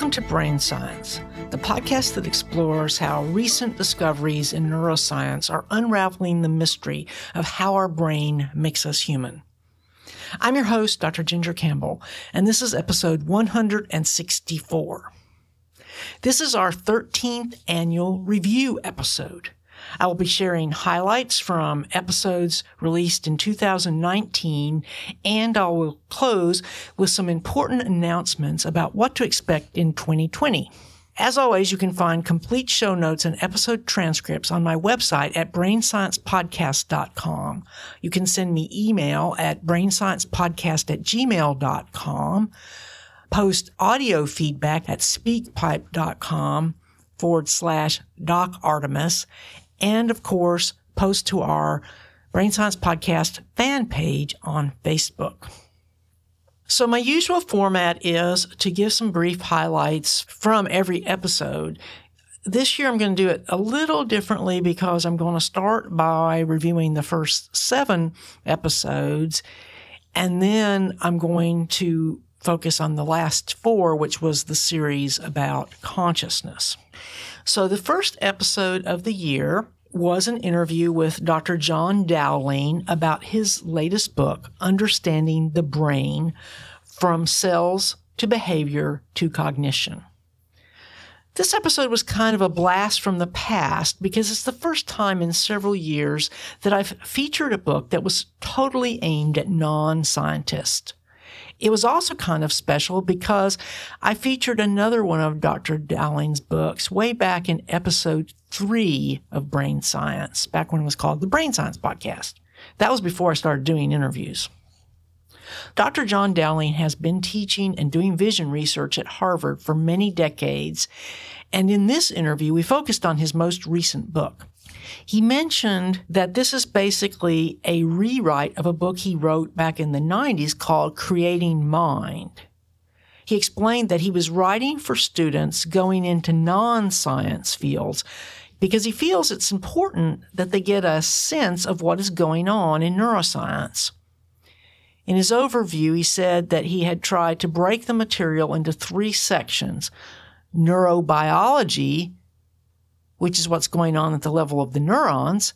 Welcome to Brain Science, the podcast that explores how recent discoveries in neuroscience are unraveling the mystery of how our brain makes us human. I'm your host, Dr. Ginger Campbell, and this is episode 164. This is our 13th annual review episode. I will be sharing highlights from episodes released in 2019, and I will close with some important announcements about what to expect in 2020. As always, you can find complete show notes and episode transcripts on my website at brainsciencepodcast.com. You can send me email at brainsciencepodcast at gmail.com, post audio feedback at speakpipe.com forward slash Doc Artemis, and of course, post to our Brain Science Podcast fan page on Facebook. So, my usual format is to give some brief highlights from every episode. This year, I'm going to do it a little differently because I'm going to start by reviewing the first seven episodes, and then I'm going to focus on the last four, which was the series about consciousness. So the first episode of the year was an interview with Dr. John Dowling about his latest book, Understanding the Brain From Cells to Behavior to Cognition. This episode was kind of a blast from the past because it's the first time in several years that I've featured a book that was totally aimed at non scientists. It was also kind of special because I featured another one of Dr. Dowling's books way back in episode three of Brain Science, back when it was called the Brain Science Podcast. That was before I started doing interviews. Dr. John Dowling has been teaching and doing vision research at Harvard for many decades. And in this interview, we focused on his most recent book. He mentioned that this is basically a rewrite of a book he wrote back in the 90s called Creating Mind. He explained that he was writing for students going into non science fields because he feels it's important that they get a sense of what is going on in neuroscience. In his overview, he said that he had tried to break the material into three sections neurobiology, which is what's going on at the level of the neurons,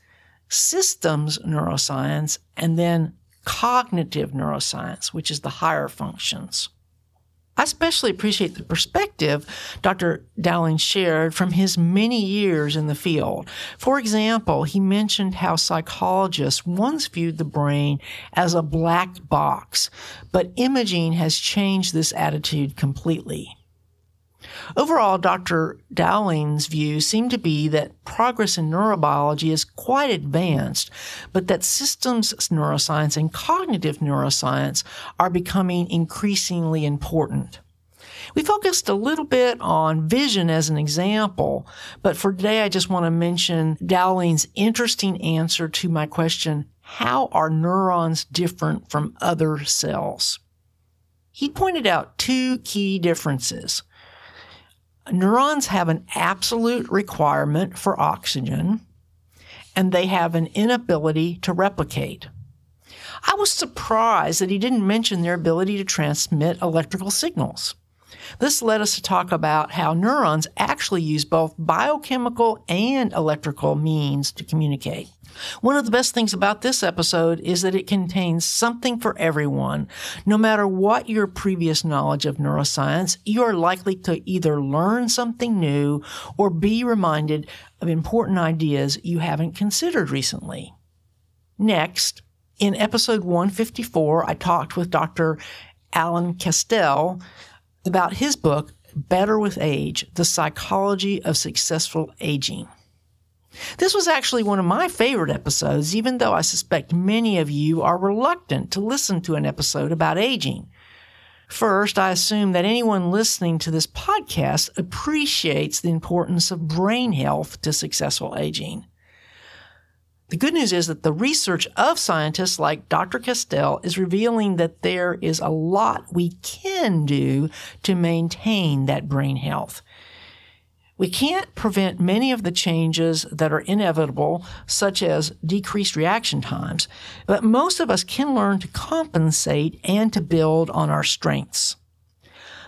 systems neuroscience, and then cognitive neuroscience, which is the higher functions. I especially appreciate the perspective Dr. Dowling shared from his many years in the field. For example, he mentioned how psychologists once viewed the brain as a black box, but imaging has changed this attitude completely. Overall, Dr. Dowling's view seemed to be that progress in neurobiology is quite advanced, but that systems neuroscience and cognitive neuroscience are becoming increasingly important. We focused a little bit on vision as an example, but for today I just want to mention Dowling's interesting answer to my question, how are neurons different from other cells? He pointed out two key differences. Neurons have an absolute requirement for oxygen, and they have an inability to replicate. I was surprised that he didn't mention their ability to transmit electrical signals. This led us to talk about how neurons actually use both biochemical and electrical means to communicate. One of the best things about this episode is that it contains something for everyone. No matter what your previous knowledge of neuroscience, you are likely to either learn something new or be reminded of important ideas you haven't considered recently. Next, in episode 154, I talked with Dr. Alan Castel about his book, Better with Age The Psychology of Successful Aging. This was actually one of my favorite episodes, even though I suspect many of you are reluctant to listen to an episode about aging. First, I assume that anyone listening to this podcast appreciates the importance of brain health to successful aging. The good news is that the research of scientists like Dr. Castel is revealing that there is a lot we can do to maintain that brain health. We can't prevent many of the changes that are inevitable, such as decreased reaction times, but most of us can learn to compensate and to build on our strengths.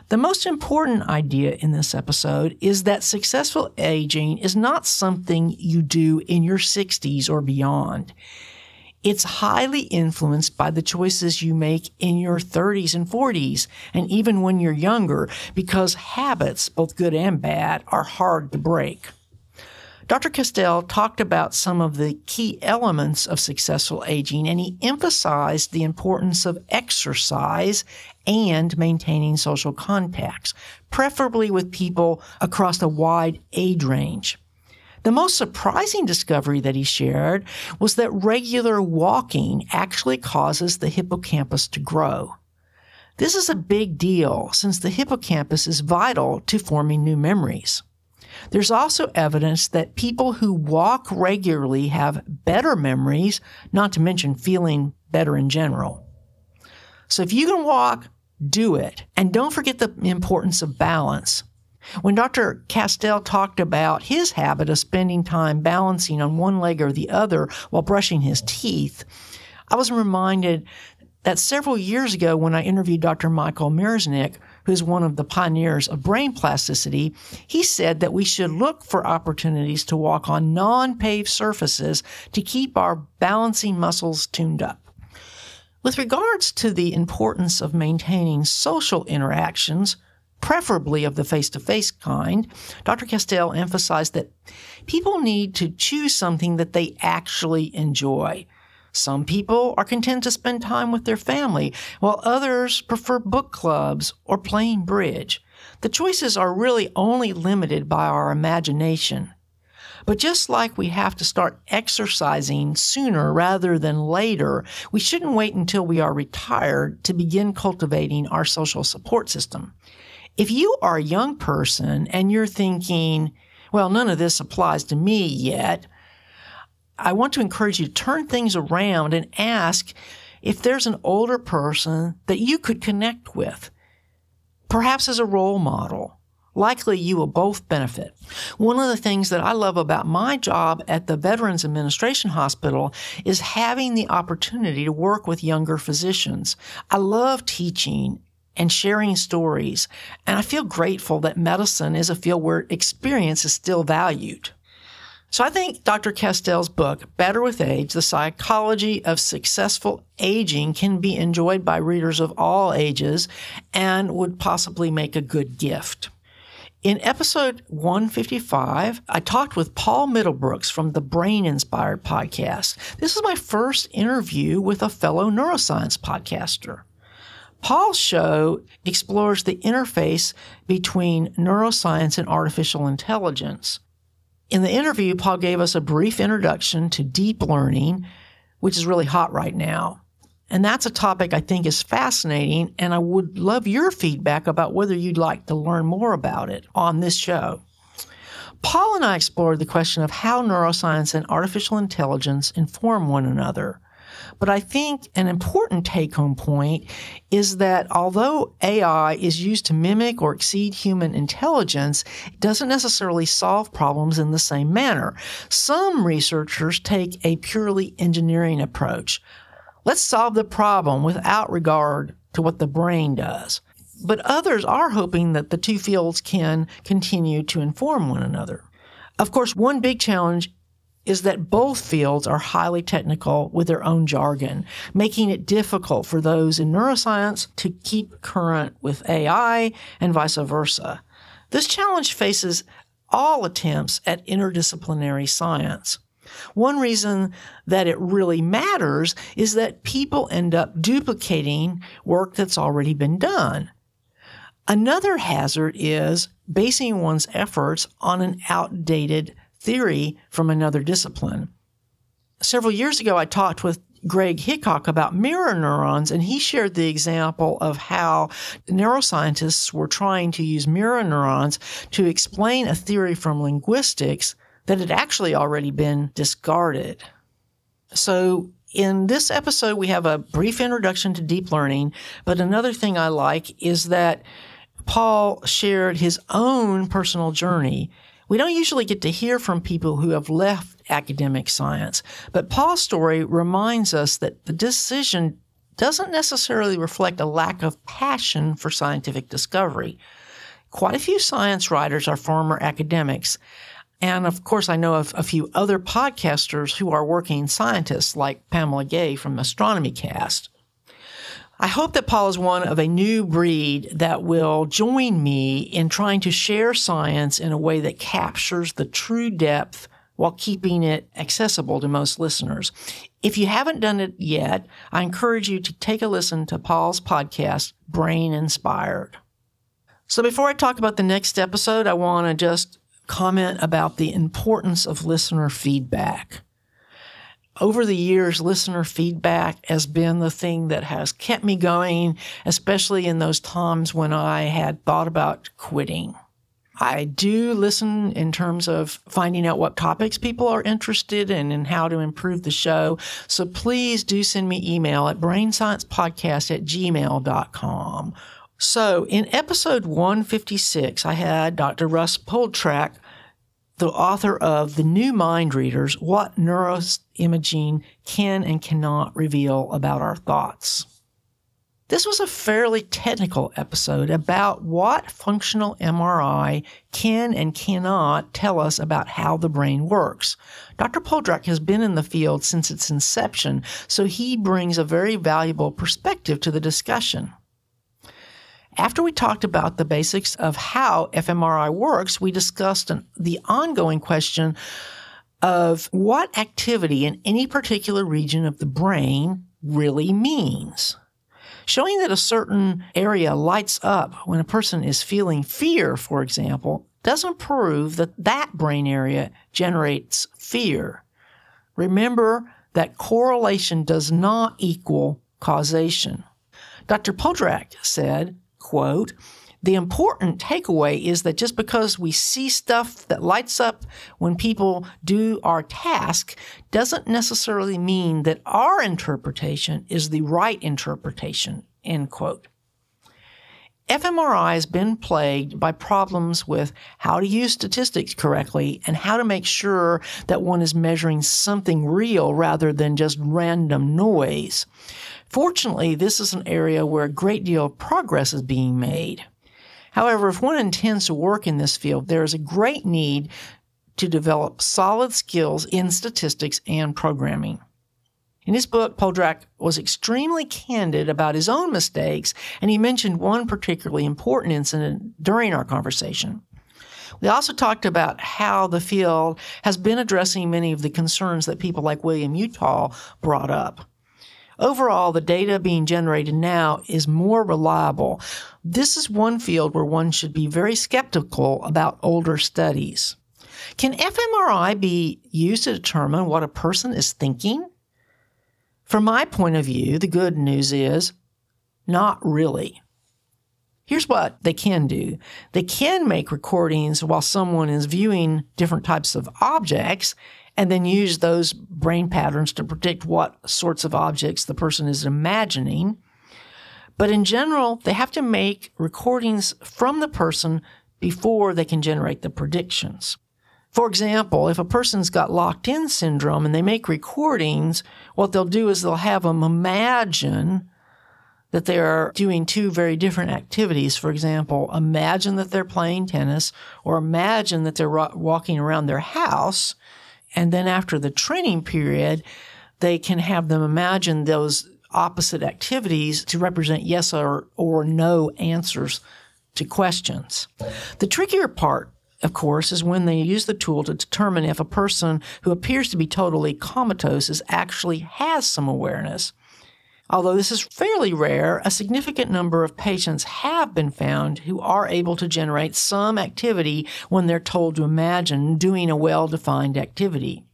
The most important idea in this episode is that successful aging is not something you do in your 60s or beyond. It's highly influenced by the choices you make in your 30s and 40s, and even when you're younger, because habits, both good and bad, are hard to break. Dr. Castel talked about some of the key elements of successful aging, and he emphasized the importance of exercise and maintaining social contacts, preferably with people across a wide age range. The most surprising discovery that he shared was that regular walking actually causes the hippocampus to grow. This is a big deal since the hippocampus is vital to forming new memories. There's also evidence that people who walk regularly have better memories, not to mention feeling better in general. So if you can walk, do it. And don't forget the importance of balance. When Dr. Castel talked about his habit of spending time balancing on one leg or the other while brushing his teeth, I was reminded that several years ago when I interviewed Dr. Michael Merzenich, who's one of the pioneers of brain plasticity, he said that we should look for opportunities to walk on non-paved surfaces to keep our balancing muscles tuned up. With regards to the importance of maintaining social interactions, preferably of the face to face kind, Dr. Castel emphasized that people need to choose something that they actually enjoy. Some people are content to spend time with their family, while others prefer book clubs or playing bridge. The choices are really only limited by our imagination. But just like we have to start exercising sooner rather than later, we shouldn't wait until we are retired to begin cultivating our social support system. If you are a young person and you're thinking, well, none of this applies to me yet, I want to encourage you to turn things around and ask if there's an older person that you could connect with, perhaps as a role model. Likely you will both benefit. One of the things that I love about my job at the Veterans Administration Hospital is having the opportunity to work with younger physicians. I love teaching and sharing stories. And I feel grateful that medicine is a field where experience is still valued. So I think Dr. Castel's book, Better with Age, The Psychology of Successful Aging, can be enjoyed by readers of all ages and would possibly make a good gift. In episode 155, I talked with Paul Middlebrooks from the Brain Inspired podcast. This is my first interview with a fellow neuroscience podcaster. Paul's show explores the interface between neuroscience and artificial intelligence. In the interview, Paul gave us a brief introduction to deep learning, which is really hot right now. And that's a topic I think is fascinating, and I would love your feedback about whether you'd like to learn more about it on this show. Paul and I explored the question of how neuroscience and artificial intelligence inform one another. But I think an important take home point is that although AI is used to mimic or exceed human intelligence, it doesn't necessarily solve problems in the same manner. Some researchers take a purely engineering approach. Let's solve the problem without regard to what the brain does. But others are hoping that the two fields can continue to inform one another. Of course, one big challenge is that both fields are highly technical with their own jargon, making it difficult for those in neuroscience to keep current with AI and vice versa. This challenge faces all attempts at interdisciplinary science. One reason that it really matters is that people end up duplicating work that's already been done. Another hazard is basing one's efforts on an outdated theory from another discipline. Several years ago, I talked with Greg Hickok about mirror neurons, and he shared the example of how neuroscientists were trying to use mirror neurons to explain a theory from linguistics that had actually already been discarded. So, in this episode, we have a brief introduction to deep learning, but another thing I like is that Paul shared his own personal journey we don't usually get to hear from people who have left academic science, but Paul's story reminds us that the decision doesn't necessarily reflect a lack of passion for scientific discovery. Quite a few science writers are former academics. And of course, I know of a few other podcasters who are working scientists like Pamela Gay from Astronomy Cast. I hope that Paul is one of a new breed that will join me in trying to share science in a way that captures the true depth while keeping it accessible to most listeners. If you haven't done it yet, I encourage you to take a listen to Paul's podcast, Brain Inspired. So before I talk about the next episode, I want to just comment about the importance of listener feedback. Over the years, listener feedback has been the thing that has kept me going, especially in those times when I had thought about quitting. I do listen in terms of finding out what topics people are interested in and how to improve the show. So please do send me email at brainsciencepodcast at gmail.com so in episode 156, I had Dr. Russ Poldrack, the author of The New Mind Readers What Neuroimaging Can and Cannot Reveal About Our Thoughts. This was a fairly technical episode about what functional MRI can and cannot tell us about how the brain works. Dr. Poldrack has been in the field since its inception, so he brings a very valuable perspective to the discussion. After we talked about the basics of how fMRI works, we discussed an, the ongoing question of what activity in any particular region of the brain really means. Showing that a certain area lights up when a person is feeling fear, for example, doesn't prove that that brain area generates fear. Remember that correlation does not equal causation. Dr. Poldrack said, quote, the important takeaway is that just because we see stuff that lights up when people do our task doesn't necessarily mean that our interpretation is the right interpretation, end quote. fMRI has been plagued by problems with how to use statistics correctly and how to make sure that one is measuring something real rather than just random noise. Fortunately, this is an area where a great deal of progress is being made. However, if one intends to work in this field, there is a great need to develop solid skills in statistics and programming. In his book, Poldrack was extremely candid about his own mistakes, and he mentioned one particularly important incident during our conversation. We also talked about how the field has been addressing many of the concerns that people like William Uttal brought up. Overall, the data being generated now is more reliable. This is one field where one should be very skeptical about older studies. Can fMRI be used to determine what a person is thinking? From my point of view, the good news is not really. Here's what they can do. They can make recordings while someone is viewing different types of objects and then use those brain patterns to predict what sorts of objects the person is imagining. But in general, they have to make recordings from the person before they can generate the predictions. For example, if a person's got locked in syndrome and they make recordings, what they'll do is they'll have them imagine that they're doing two very different activities. For example, imagine that they're playing tennis or imagine that they're walking around their house and then after the training period, they can have them imagine those opposite activities to represent yes or, or no answers to questions. The trickier part, of course, is when they use the tool to determine if a person who appears to be totally comatose is actually has some awareness. Although this is fairly rare, a significant number of patients have been found who are able to generate some activity when they're told to imagine doing a well defined activity.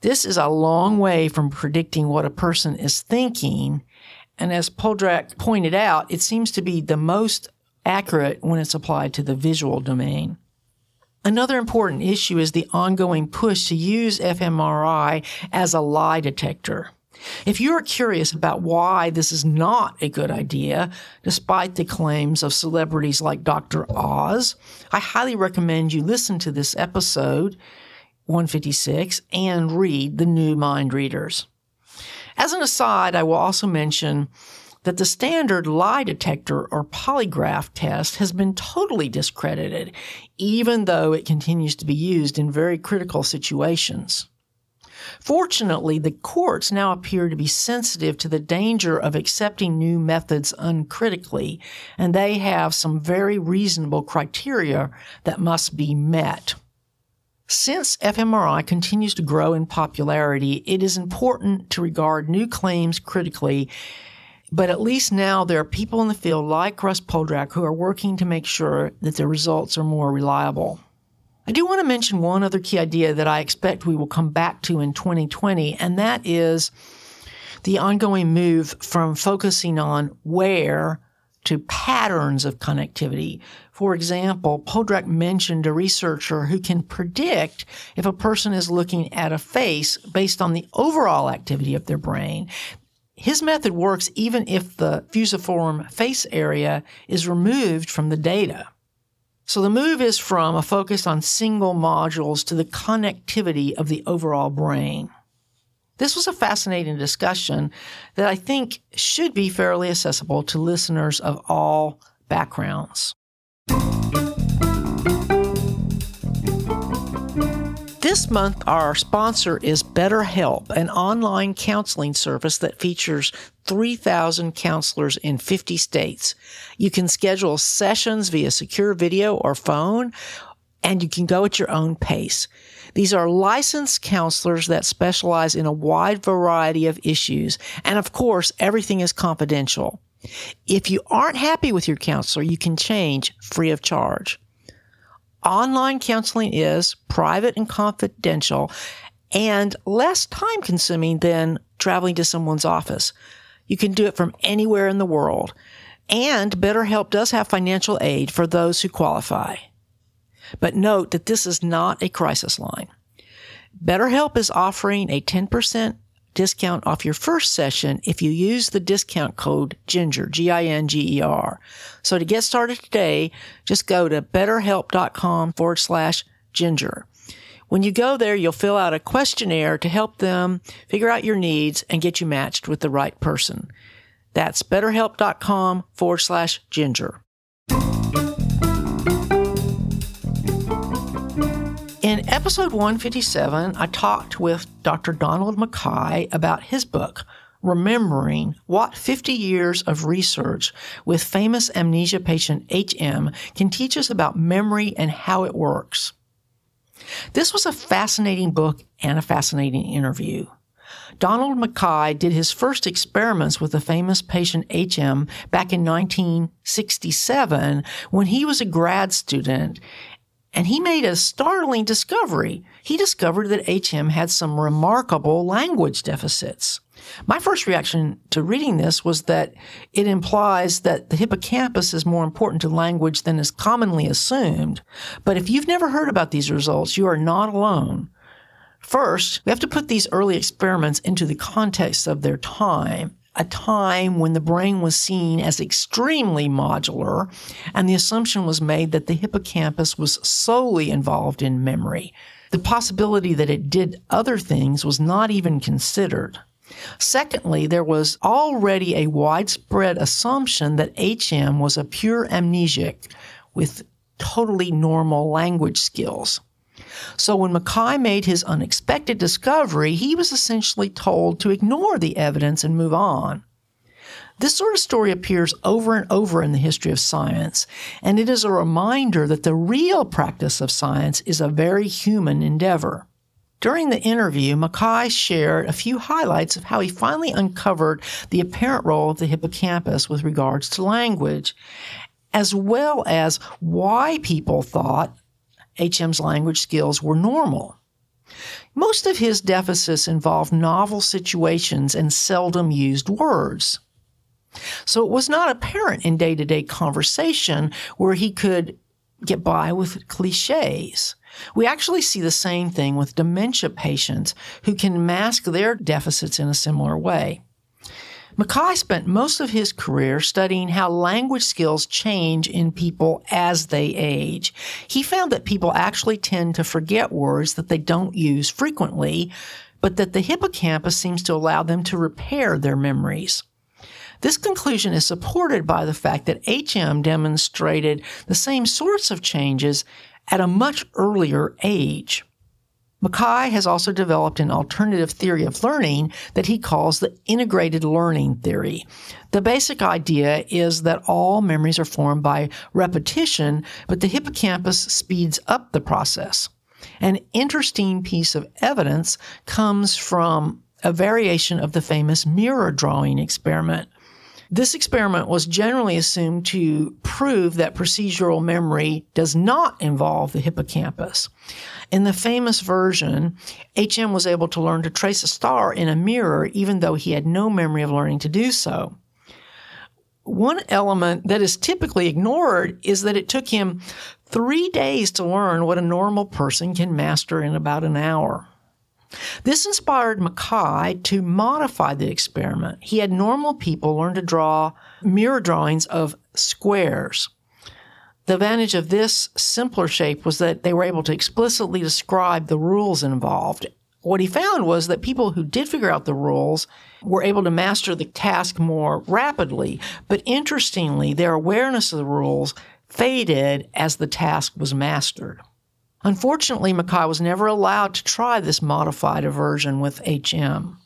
This is a long way from predicting what a person is thinking, and as Poldrack pointed out, it seems to be the most accurate when it's applied to the visual domain. Another important issue is the ongoing push to use fMRI as a lie detector. If you are curious about why this is not a good idea, despite the claims of celebrities like Dr. Oz, I highly recommend you listen to this episode 156 and read The New Mind Readers. As an aside, I will also mention that the standard lie detector or polygraph test has been totally discredited, even though it continues to be used in very critical situations. Fortunately, the courts now appear to be sensitive to the danger of accepting new methods uncritically, and they have some very reasonable criteria that must be met. Since fMRI continues to grow in popularity, it is important to regard new claims critically but at least now there are people in the field like Russ Poldrack who are working to make sure that the results are more reliable. I do want to mention one other key idea that I expect we will come back to in 2020, and that is the ongoing move from focusing on where to patterns of connectivity. For example, Poldrack mentioned a researcher who can predict if a person is looking at a face based on the overall activity of their brain. His method works even if the fusiform face area is removed from the data. So the move is from a focus on single modules to the connectivity of the overall brain. This was a fascinating discussion that I think should be fairly accessible to listeners of all backgrounds. This month, our sponsor is BetterHelp, an online counseling service that features 3,000 counselors in 50 states. You can schedule sessions via secure video or phone, and you can go at your own pace. These are licensed counselors that specialize in a wide variety of issues. And of course, everything is confidential. If you aren't happy with your counselor, you can change free of charge. Online counseling is private and confidential and less time consuming than traveling to someone's office. You can do it from anywhere in the world. And BetterHelp does have financial aid for those who qualify. But note that this is not a crisis line. BetterHelp is offering a 10% discount off your first session if you use the discount code GINGER, G-I-N-G-E-R. So to get started today, just go to betterhelp.com forward slash ginger. When you go there, you'll fill out a questionnaire to help them figure out your needs and get you matched with the right person. That's betterhelp.com forward slash ginger. Episode 157, I talked with Dr. Donald MacKay about his book, Remembering What 50 Years of Research with Famous Amnesia Patient HM Can Teach Us About Memory and How It Works. This was a fascinating book and a fascinating interview. Donald MacKay did his first experiments with the famous patient HM back in 1967 when he was a grad student and he made a startling discovery. He discovered that HM had some remarkable language deficits. My first reaction to reading this was that it implies that the hippocampus is more important to language than is commonly assumed. But if you've never heard about these results, you are not alone. First, we have to put these early experiments into the context of their time a time when the brain was seen as extremely modular, and the assumption was made that the hippocampus was solely involved in memory. The possibility that it did other things was not even considered. Secondly, there was already a widespread assumption that HM was a pure amnesiac with totally normal language skills. So when MacKay made his unexpected discovery, he was essentially told to ignore the evidence and move on. This sort of story appears over and over in the history of science, and it is a reminder that the real practice of science is a very human endeavor. During the interview, MacKay shared a few highlights of how he finally uncovered the apparent role of the hippocampus with regards to language, as well as why people thought HM's language skills were normal. Most of his deficits involved novel situations and seldom used words. So it was not apparent in day to day conversation where he could get by with cliches. We actually see the same thing with dementia patients who can mask their deficits in a similar way. MacKay spent most of his career studying how language skills change in people as they age. He found that people actually tend to forget words that they don't use frequently, but that the hippocampus seems to allow them to repair their memories. This conclusion is supported by the fact that HM demonstrated the same sorts of changes at a much earlier age. MacKay has also developed an alternative theory of learning that he calls the integrated learning theory. The basic idea is that all memories are formed by repetition, but the hippocampus speeds up the process. An interesting piece of evidence comes from a variation of the famous mirror drawing experiment. This experiment was generally assumed to prove that procedural memory does not involve the hippocampus. In the famous version, HM was able to learn to trace a star in a mirror even though he had no memory of learning to do so. One element that is typically ignored is that it took him three days to learn what a normal person can master in about an hour. This inspired MacKay to modify the experiment. He had normal people learn to draw mirror drawings of squares. The advantage of this simpler shape was that they were able to explicitly describe the rules involved. What he found was that people who did figure out the rules were able to master the task more rapidly. But interestingly, their awareness of the rules faded as the task was mastered. Unfortunately, MacKay was never allowed to try this modified version with HM.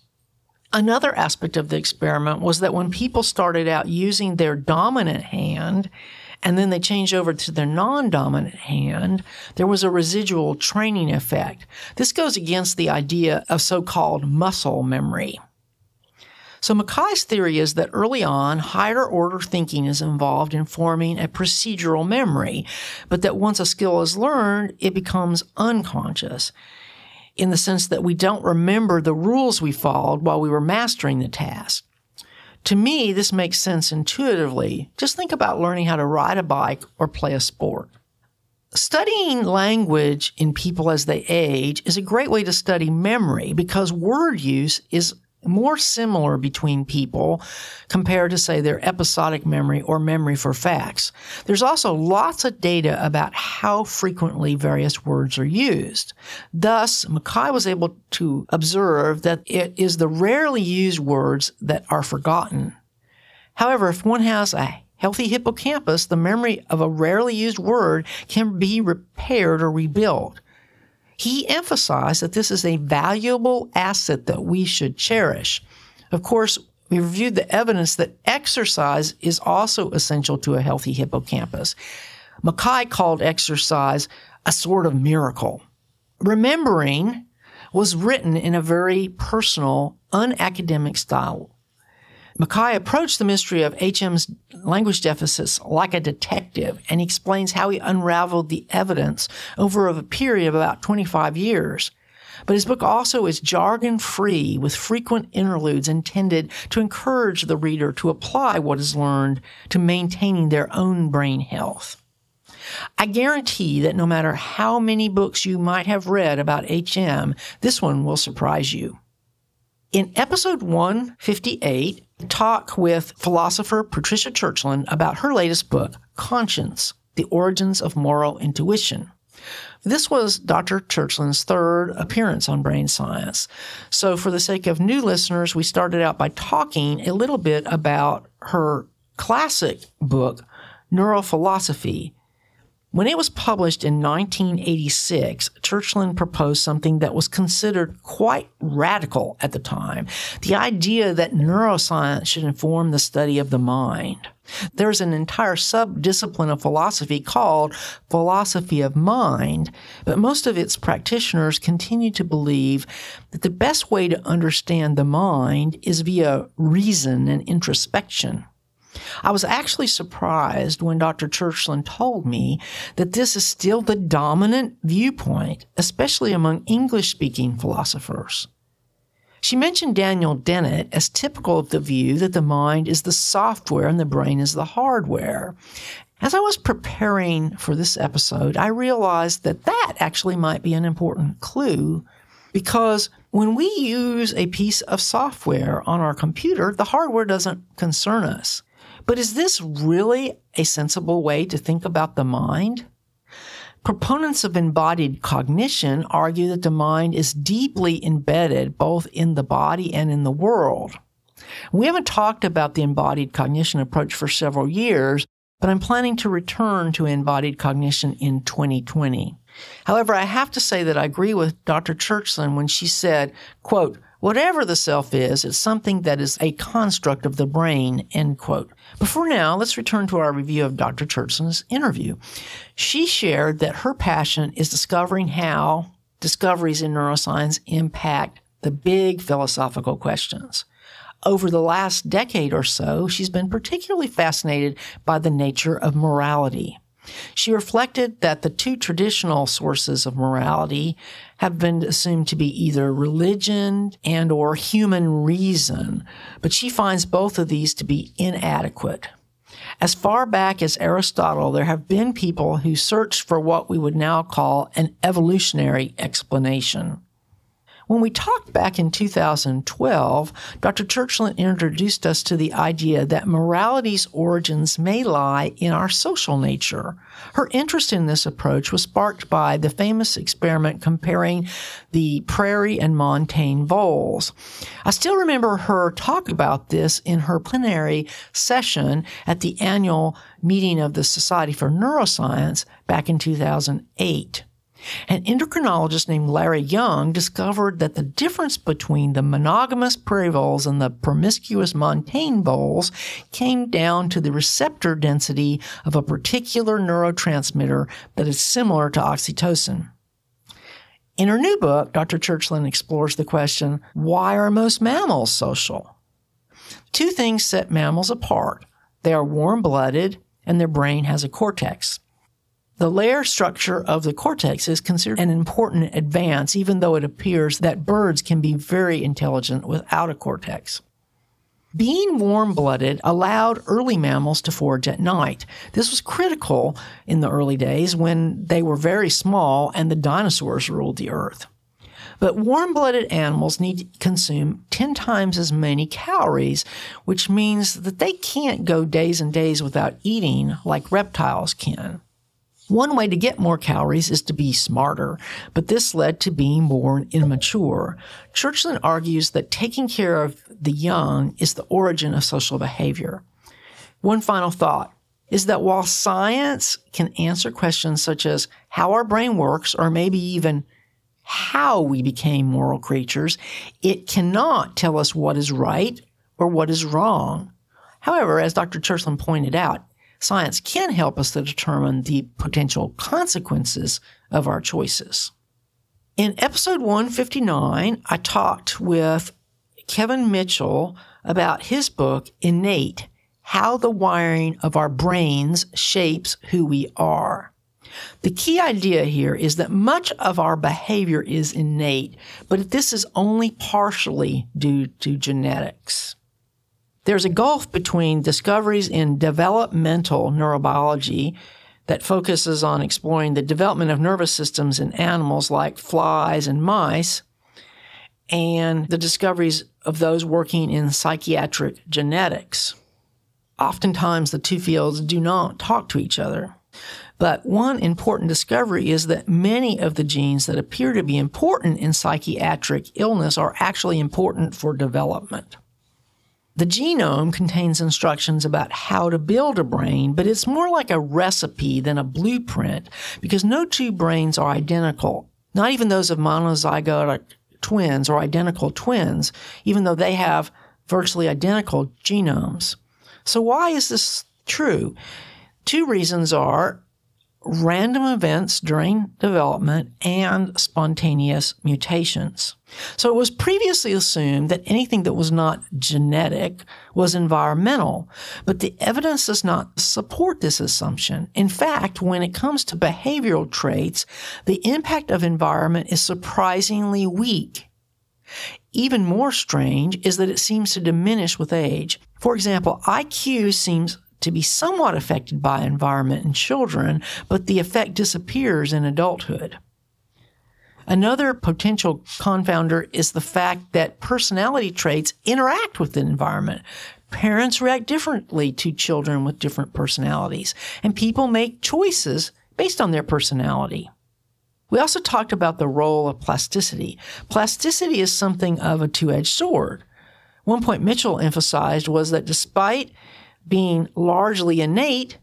Another aspect of the experiment was that when people started out using their dominant hand and then they changed over to their non dominant hand, there was a residual training effect. This goes against the idea of so called muscle memory. So MacKay's theory is that early on, higher order thinking is involved in forming a procedural memory, but that once a skill is learned, it becomes unconscious in the sense that we don't remember the rules we followed while we were mastering the task. To me, this makes sense intuitively. Just think about learning how to ride a bike or play a sport. Studying language in people as they age is a great way to study memory because word use is more similar between people compared to, say, their episodic memory or memory for facts. There's also lots of data about how frequently various words are used. Thus, MacKay was able to observe that it is the rarely used words that are forgotten. However, if one has a healthy hippocampus, the memory of a rarely used word can be repaired or rebuilt. He emphasized that this is a valuable asset that we should cherish. Of course, we reviewed the evidence that exercise is also essential to a healthy hippocampus. MacKay called exercise a sort of miracle. Remembering was written in a very personal, unacademic style. MacKay approached the mystery of HM's language deficits like a detective, and explains how he unraveled the evidence over a period of about 25 years. But his book also is jargon free with frequent interludes intended to encourage the reader to apply what is learned to maintaining their own brain health. I guarantee that no matter how many books you might have read about HM, this one will surprise you. In episode 158, talk with philosopher Patricia Churchland about her latest book, Conscience The Origins of Moral Intuition. This was Dr. Churchland's third appearance on Brain Science. So, for the sake of new listeners, we started out by talking a little bit about her classic book, Neurophilosophy, when it was published in 1986, Churchland proposed something that was considered quite radical at the time the idea that neuroscience should inform the study of the mind. There's an entire sub-discipline of philosophy called philosophy of mind, but most of its practitioners continue to believe that the best way to understand the mind is via reason and introspection. I was actually surprised when Dr. Churchland told me that this is still the dominant viewpoint, especially among English speaking philosophers. She mentioned Daniel Dennett as typical of the view that the mind is the software and the brain is the hardware. As I was preparing for this episode, I realized that that actually might be an important clue because when we use a piece of software on our computer, the hardware doesn't concern us. But is this really a sensible way to think about the mind? Proponents of embodied cognition argue that the mind is deeply embedded both in the body and in the world. We haven't talked about the embodied cognition approach for several years, but I'm planning to return to embodied cognition in 2020. However, I have to say that I agree with Dr. Churchland when she said, quote, Whatever the self is, it's something that is a construct of the brain, end quote. But for now, let's return to our review of Dr. Churchland's interview. She shared that her passion is discovering how discoveries in neuroscience impact the big philosophical questions. Over the last decade or so, she's been particularly fascinated by the nature of morality. She reflected that the two traditional sources of morality have been assumed to be either religion and or human reason, but she finds both of these to be inadequate. As far back as Aristotle, there have been people who searched for what we would now call an evolutionary explanation. When we talked back in 2012, Dr. Churchland introduced us to the idea that morality's origins may lie in our social nature. Her interest in this approach was sparked by the famous experiment comparing the prairie and montane voles. I still remember her talk about this in her plenary session at the annual meeting of the Society for Neuroscience back in 2008. An endocrinologist named Larry Young discovered that the difference between the monogamous prairie voles and the promiscuous montane voles came down to the receptor density of a particular neurotransmitter that is similar to oxytocin. In her new book, Dr. Churchland explores the question why are most mammals social? Two things set mammals apart they are warm blooded and their brain has a cortex. The layer structure of the cortex is considered an important advance, even though it appears that birds can be very intelligent without a cortex. Being warm blooded allowed early mammals to forage at night. This was critical in the early days when they were very small and the dinosaurs ruled the earth. But warm blooded animals need to consume 10 times as many calories, which means that they can't go days and days without eating like reptiles can. One way to get more calories is to be smarter, but this led to being born immature. Churchland argues that taking care of the young is the origin of social behavior. One final thought is that while science can answer questions such as how our brain works or maybe even how we became moral creatures, it cannot tell us what is right or what is wrong. However, as Dr. Churchland pointed out, science can help us to determine the potential consequences of our choices. In episode 159, I talked with Kevin Mitchell about his book, Innate How the Wiring of Our Brains Shapes Who We Are. The key idea here is that much of our behavior is innate, but this is only partially due to genetics. There's a gulf between discoveries in developmental neurobiology that focuses on exploring the development of nervous systems in animals like flies and mice and the discoveries of those working in psychiatric genetics. Oftentimes, the two fields do not talk to each other. But one important discovery is that many of the genes that appear to be important in psychiatric illness are actually important for development. The genome contains instructions about how to build a brain, but it's more like a recipe than a blueprint because no two brains are identical. Not even those of monozygotic twins or identical twins, even though they have virtually identical genomes. So why is this true? Two reasons are random events during development and spontaneous mutations. So it was previously assumed that anything that was not genetic was environmental, but the evidence does not support this assumption. In fact, when it comes to behavioral traits, the impact of environment is surprisingly weak. Even more strange is that it seems to diminish with age. For example, IQ seems to be somewhat affected by environment in children, but the effect disappears in adulthood. Another potential confounder is the fact that personality traits interact with the environment. Parents react differently to children with different personalities, and people make choices based on their personality. We also talked about the role of plasticity. Plasticity is something of a two edged sword. One point Mitchell emphasized was that despite being largely innate,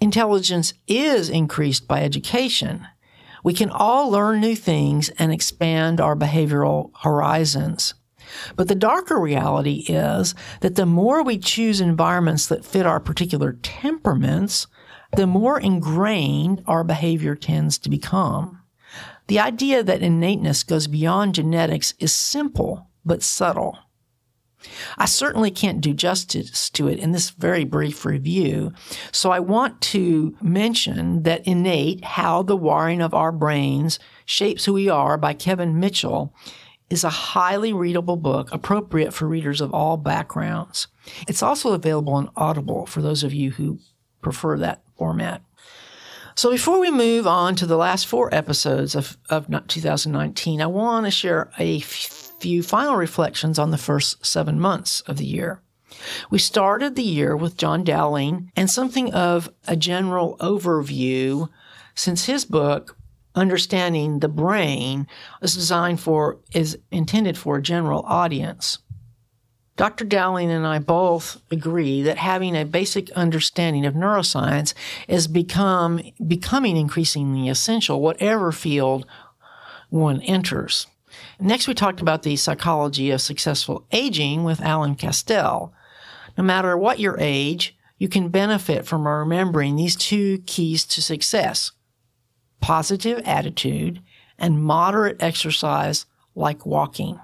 intelligence is increased by education. We can all learn new things and expand our behavioral horizons. But the darker reality is that the more we choose environments that fit our particular temperaments, the more ingrained our behavior tends to become. The idea that innateness goes beyond genetics is simple but subtle. I certainly can't do justice to it in this very brief review, so I want to mention that Innate How the Wiring of Our Brains Shapes Who We Are by Kevin Mitchell is a highly readable book appropriate for readers of all backgrounds. It's also available on Audible for those of you who prefer that format. So before we move on to the last four episodes of, of 2019, I want to share a few final reflections on the first seven months of the year. We started the year with John Dowling and something of a general overview since his book, Understanding the Brain, is designed for, is intended for a general audience. Dr. Dowling and I both agree that having a basic understanding of neuroscience is become, becoming increasingly essential, whatever field one enters. Next, we talked about the psychology of successful aging with Alan Castel. No matter what your age, you can benefit from remembering these two keys to success positive attitude and moderate exercise like walking.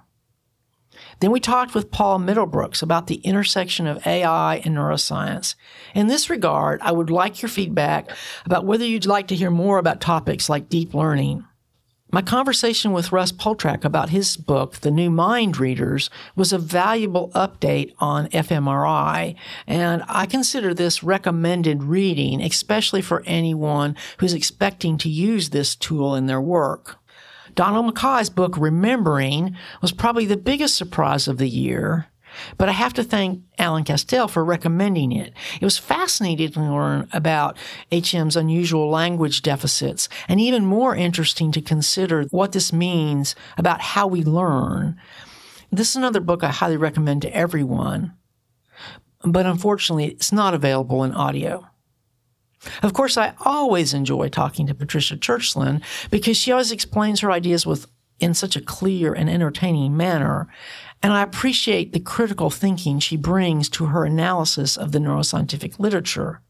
Then we talked with Paul Middlebrooks about the intersection of AI and neuroscience. In this regard, I would like your feedback about whether you'd like to hear more about topics like deep learning. My conversation with Russ Poldrack about his book, The New Mind Readers, was a valuable update on fMRI, and I consider this recommended reading, especially for anyone who's expecting to use this tool in their work. Donald MacKay's book, Remembering, was probably the biggest surprise of the year. But I have to thank Alan Castel for recommending it. It was fascinating to learn about HM's unusual language deficits and even more interesting to consider what this means about how we learn. This is another book I highly recommend to everyone, but unfortunately, it's not available in audio. Of course, I always enjoy talking to Patricia Churchland because she always explains her ideas with in such a clear and entertaining manner and I appreciate the critical thinking she brings to her analysis of the neuroscientific literature.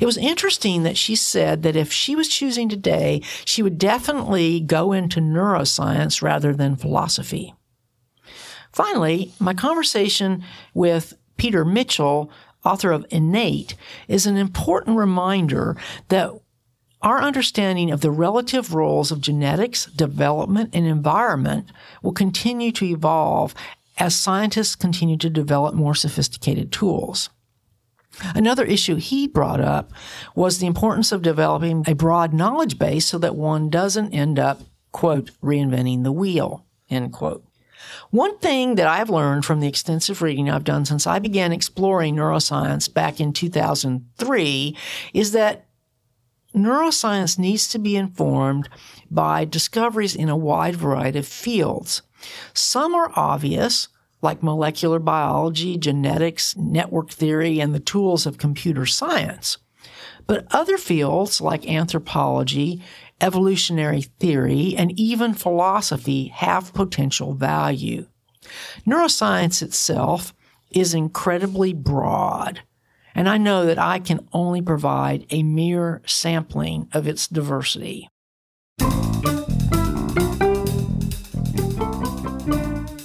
It was interesting that she said that if she was choosing today, she would definitely go into neuroscience rather than philosophy. Finally, my conversation with Peter Mitchell, author of Innate, is an important reminder that our understanding of the relative roles of genetics, development, and environment will continue to evolve as scientists continue to develop more sophisticated tools. Another issue he brought up was the importance of developing a broad knowledge base so that one doesn't end up, quote, reinventing the wheel, end quote. One thing that I've learned from the extensive reading I've done since I began exploring neuroscience back in 2003 is that neuroscience needs to be informed by discoveries in a wide variety of fields. Some are obvious, like molecular biology, genetics, network theory, and the tools of computer science. But other fields like anthropology, evolutionary theory, and even philosophy have potential value. Neuroscience itself is incredibly broad and I know that I can only provide a mere sampling of its diversity.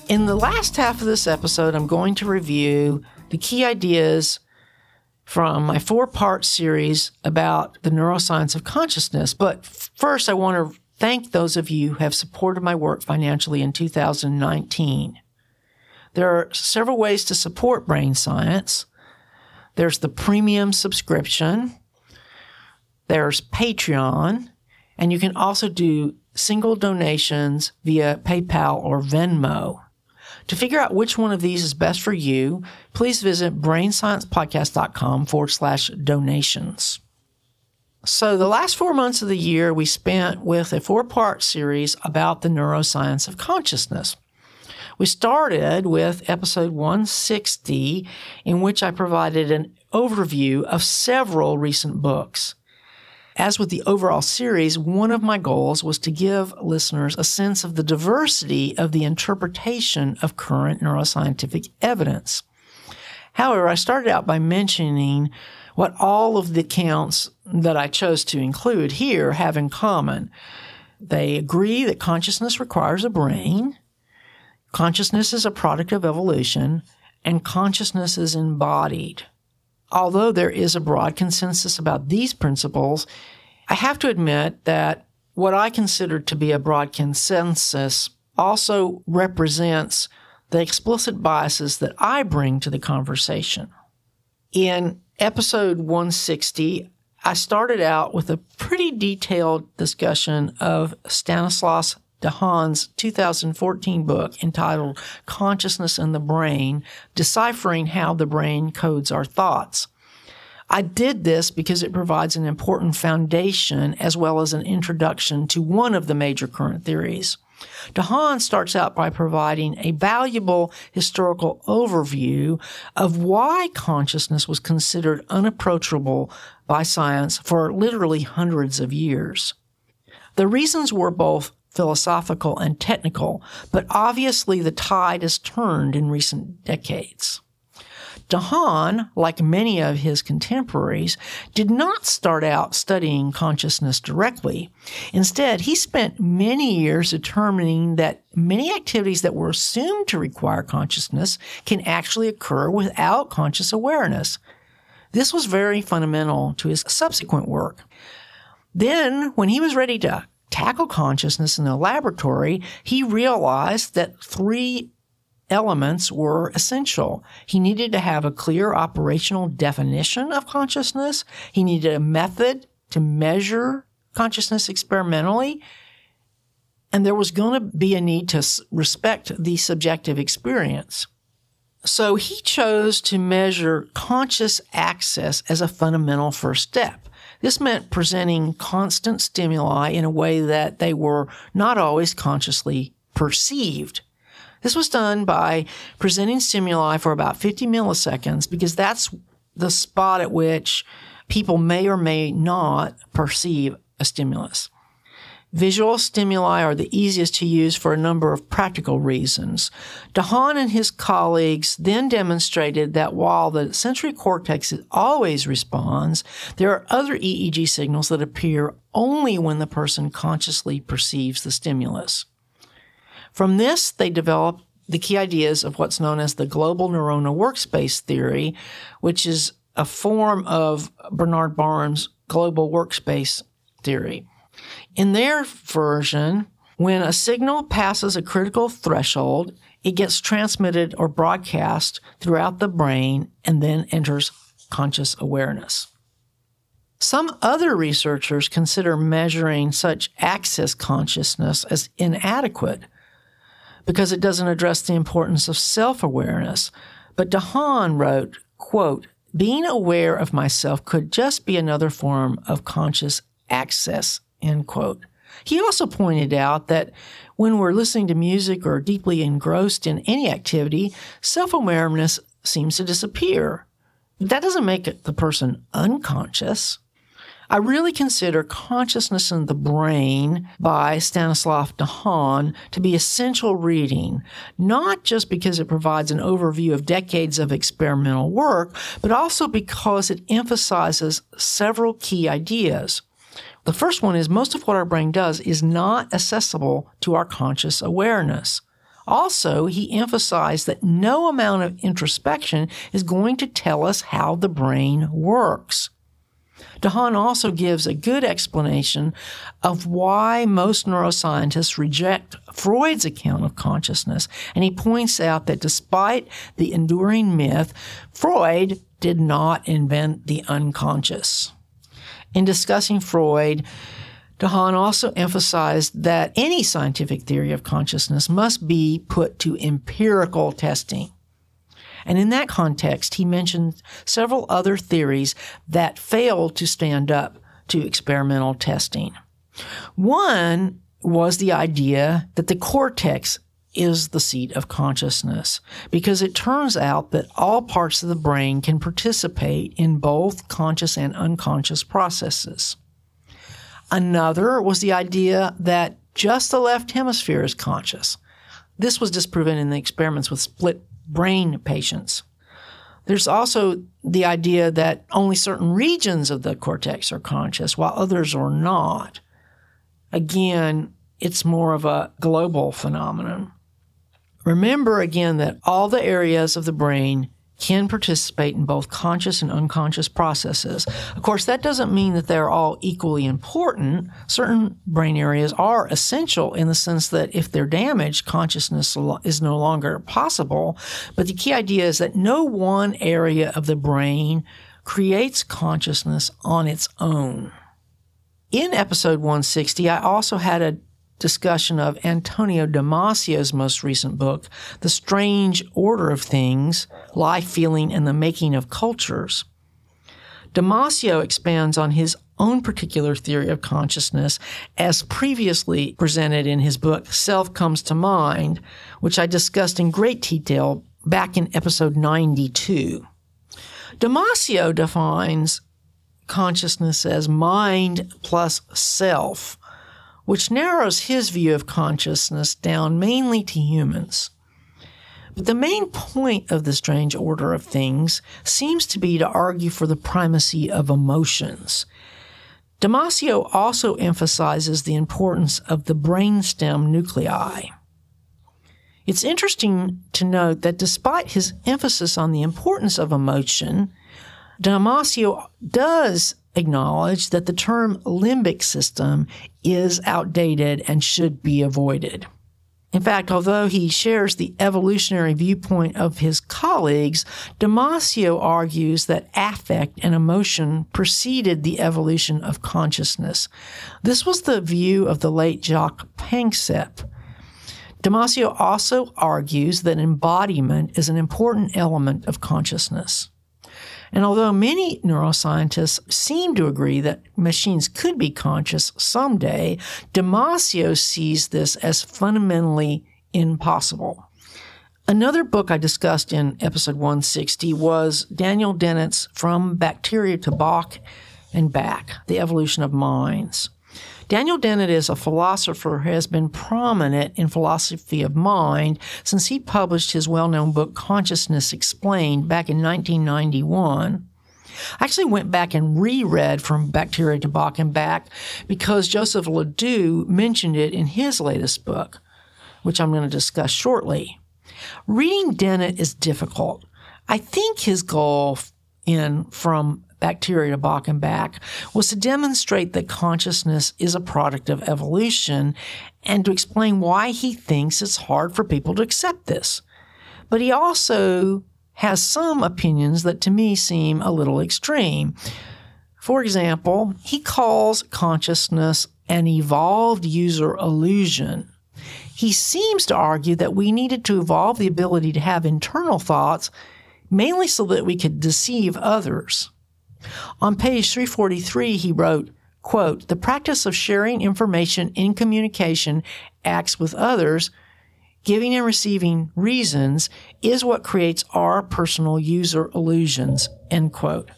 In the last half of this episode, I'm going to review the key ideas from my four part series about the neuroscience of consciousness. But first, I want to thank those of you who have supported my work financially in 2019. There are several ways to support brain science. There's the premium subscription. There's Patreon. And you can also do single donations via PayPal or Venmo. To figure out which one of these is best for you, please visit brainsciencepodcast.com forward slash donations. So, the last four months of the year we spent with a four part series about the neuroscience of consciousness. We started with episode 160, in which I provided an overview of several recent books. As with the overall series, one of my goals was to give listeners a sense of the diversity of the interpretation of current neuroscientific evidence. However, I started out by mentioning what all of the accounts that I chose to include here have in common. They agree that consciousness requires a brain, consciousness is a product of evolution, and consciousness is embodied. Although there is a broad consensus about these principles, I have to admit that what I consider to be a broad consensus also represents the explicit biases that I bring to the conversation. In episode 160, I started out with a pretty detailed discussion of Stanislas Dehaene's 2014 book entitled Consciousness and the Brain Deciphering How the Brain Codes Our Thoughts. I did this because it provides an important foundation as well as an introduction to one of the major current theories. Dehaene starts out by providing a valuable historical overview of why consciousness was considered unapproachable by science for literally hundreds of years. The reasons were both philosophical and technical, but obviously the tide has turned in recent decades. Dehaene, like many of his contemporaries, did not start out studying consciousness directly. Instead, he spent many years determining that many activities that were assumed to require consciousness can actually occur without conscious awareness. This was very fundamental to his subsequent work. Then, when he was ready to tackle consciousness in the laboratory, he realized that three elements were essential. He needed to have a clear operational definition of consciousness. He needed a method to measure consciousness experimentally. And there was going to be a need to respect the subjective experience. So he chose to measure conscious access as a fundamental first step. This meant presenting constant stimuli in a way that they were not always consciously perceived. This was done by presenting stimuli for about 50 milliseconds because that's the spot at which people may or may not perceive a stimulus. Visual stimuli are the easiest to use for a number of practical reasons. Dehaene and his colleagues then demonstrated that while the sensory cortex always responds, there are other EEG signals that appear only when the person consciously perceives the stimulus. From this, they developed the key ideas of what's known as the global neuronal workspace theory, which is a form of Bernard Baars' global workspace theory. In their version, when a signal passes a critical threshold, it gets transmitted or broadcast throughout the brain and then enters conscious awareness. Some other researchers consider measuring such access consciousness as inadequate because it doesn't address the importance of self-awareness. But Dehaene wrote, quote, being aware of myself could just be another form of conscious access, end quote. He also pointed out that when we're listening to music or deeply engrossed in any activity, self-awareness seems to disappear. That doesn't make the person unconscious. I really consider Consciousness in the Brain by Stanislav Dehaene to be essential reading, not just because it provides an overview of decades of experimental work, but also because it emphasizes several key ideas. The first one is most of what our brain does is not accessible to our conscious awareness. Also, he emphasized that no amount of introspection is going to tell us how the brain works. Dehaene also gives a good explanation of why most neuroscientists reject Freud's account of consciousness, and he points out that despite the enduring myth, Freud did not invent the unconscious. In discussing Freud, Dehaene also emphasized that any scientific theory of consciousness must be put to empirical testing. And in that context, he mentioned several other theories that failed to stand up to experimental testing. One was the idea that the cortex is the seat of consciousness because it turns out that all parts of the brain can participate in both conscious and unconscious processes. Another was the idea that just the left hemisphere is conscious. This was disproven in the experiments with split brain patients. There's also the idea that only certain regions of the cortex are conscious while others are not. Again, it's more of a global phenomenon. Remember again that all the areas of the brain can participate in both conscious and unconscious processes. Of course, that doesn't mean that they're all equally important. Certain brain areas are essential in the sense that if they're damaged, consciousness is no longer possible. But the key idea is that no one area of the brain creates consciousness on its own. In episode 160, I also had a discussion of Antonio Damasio's most recent book, The Strange Order of Things Life, Feeling, and the Making of Cultures. Damasio expands on his own particular theory of consciousness as previously presented in his book Self Comes to Mind, which I discussed in great detail back in episode 92. Damasio defines consciousness as mind plus self, which narrows his view of consciousness down mainly to humans. But the main point of the strange order of things seems to be to argue for the primacy of emotions. Damasio also emphasizes the importance of the brainstem nuclei. It's interesting to note that despite his emphasis on the importance of emotion, Damasio does acknowledge that the term limbic system is outdated and should be avoided. In fact, although he shares the evolutionary viewpoint of his colleagues, Damasio argues that affect and emotion preceded the evolution of consciousness. This was the view of the late Jaak Panksepp. Damasio also argues that embodiment is an important element of consciousness. And although many neuroscientists seem to agree that machines could be conscious someday, Damasio sees this as fundamentally impossible. Another book I discussed in episode 160 was Daniel Dennett's From Bacteria to Bach and Back The Evolution of Minds. Daniel Dennett is a philosopher who has been prominent in philosophy of mind since he published his well known book Consciousness Explained back in 1991. I actually went back and reread From Bacteria to Bach and Back because Joseph LeDoux mentioned it in his latest book, which I'm going to discuss shortly. Reading Dennett is difficult. I think his goal in From bacteria to Bach and back, was to demonstrate that consciousness is a product of evolution and to explain why he thinks it's hard for people to accept this. But he also has some opinions that to me seem a little extreme. For example, he calls consciousness an evolved user illusion. He seems to argue that we needed to evolve the ability to have internal thoughts mainly so that we could deceive others. On page 343, he wrote, quote, the practice of sharing information in communication acts with others, giving and receiving reasons is what creates our personal user illusions, end quote.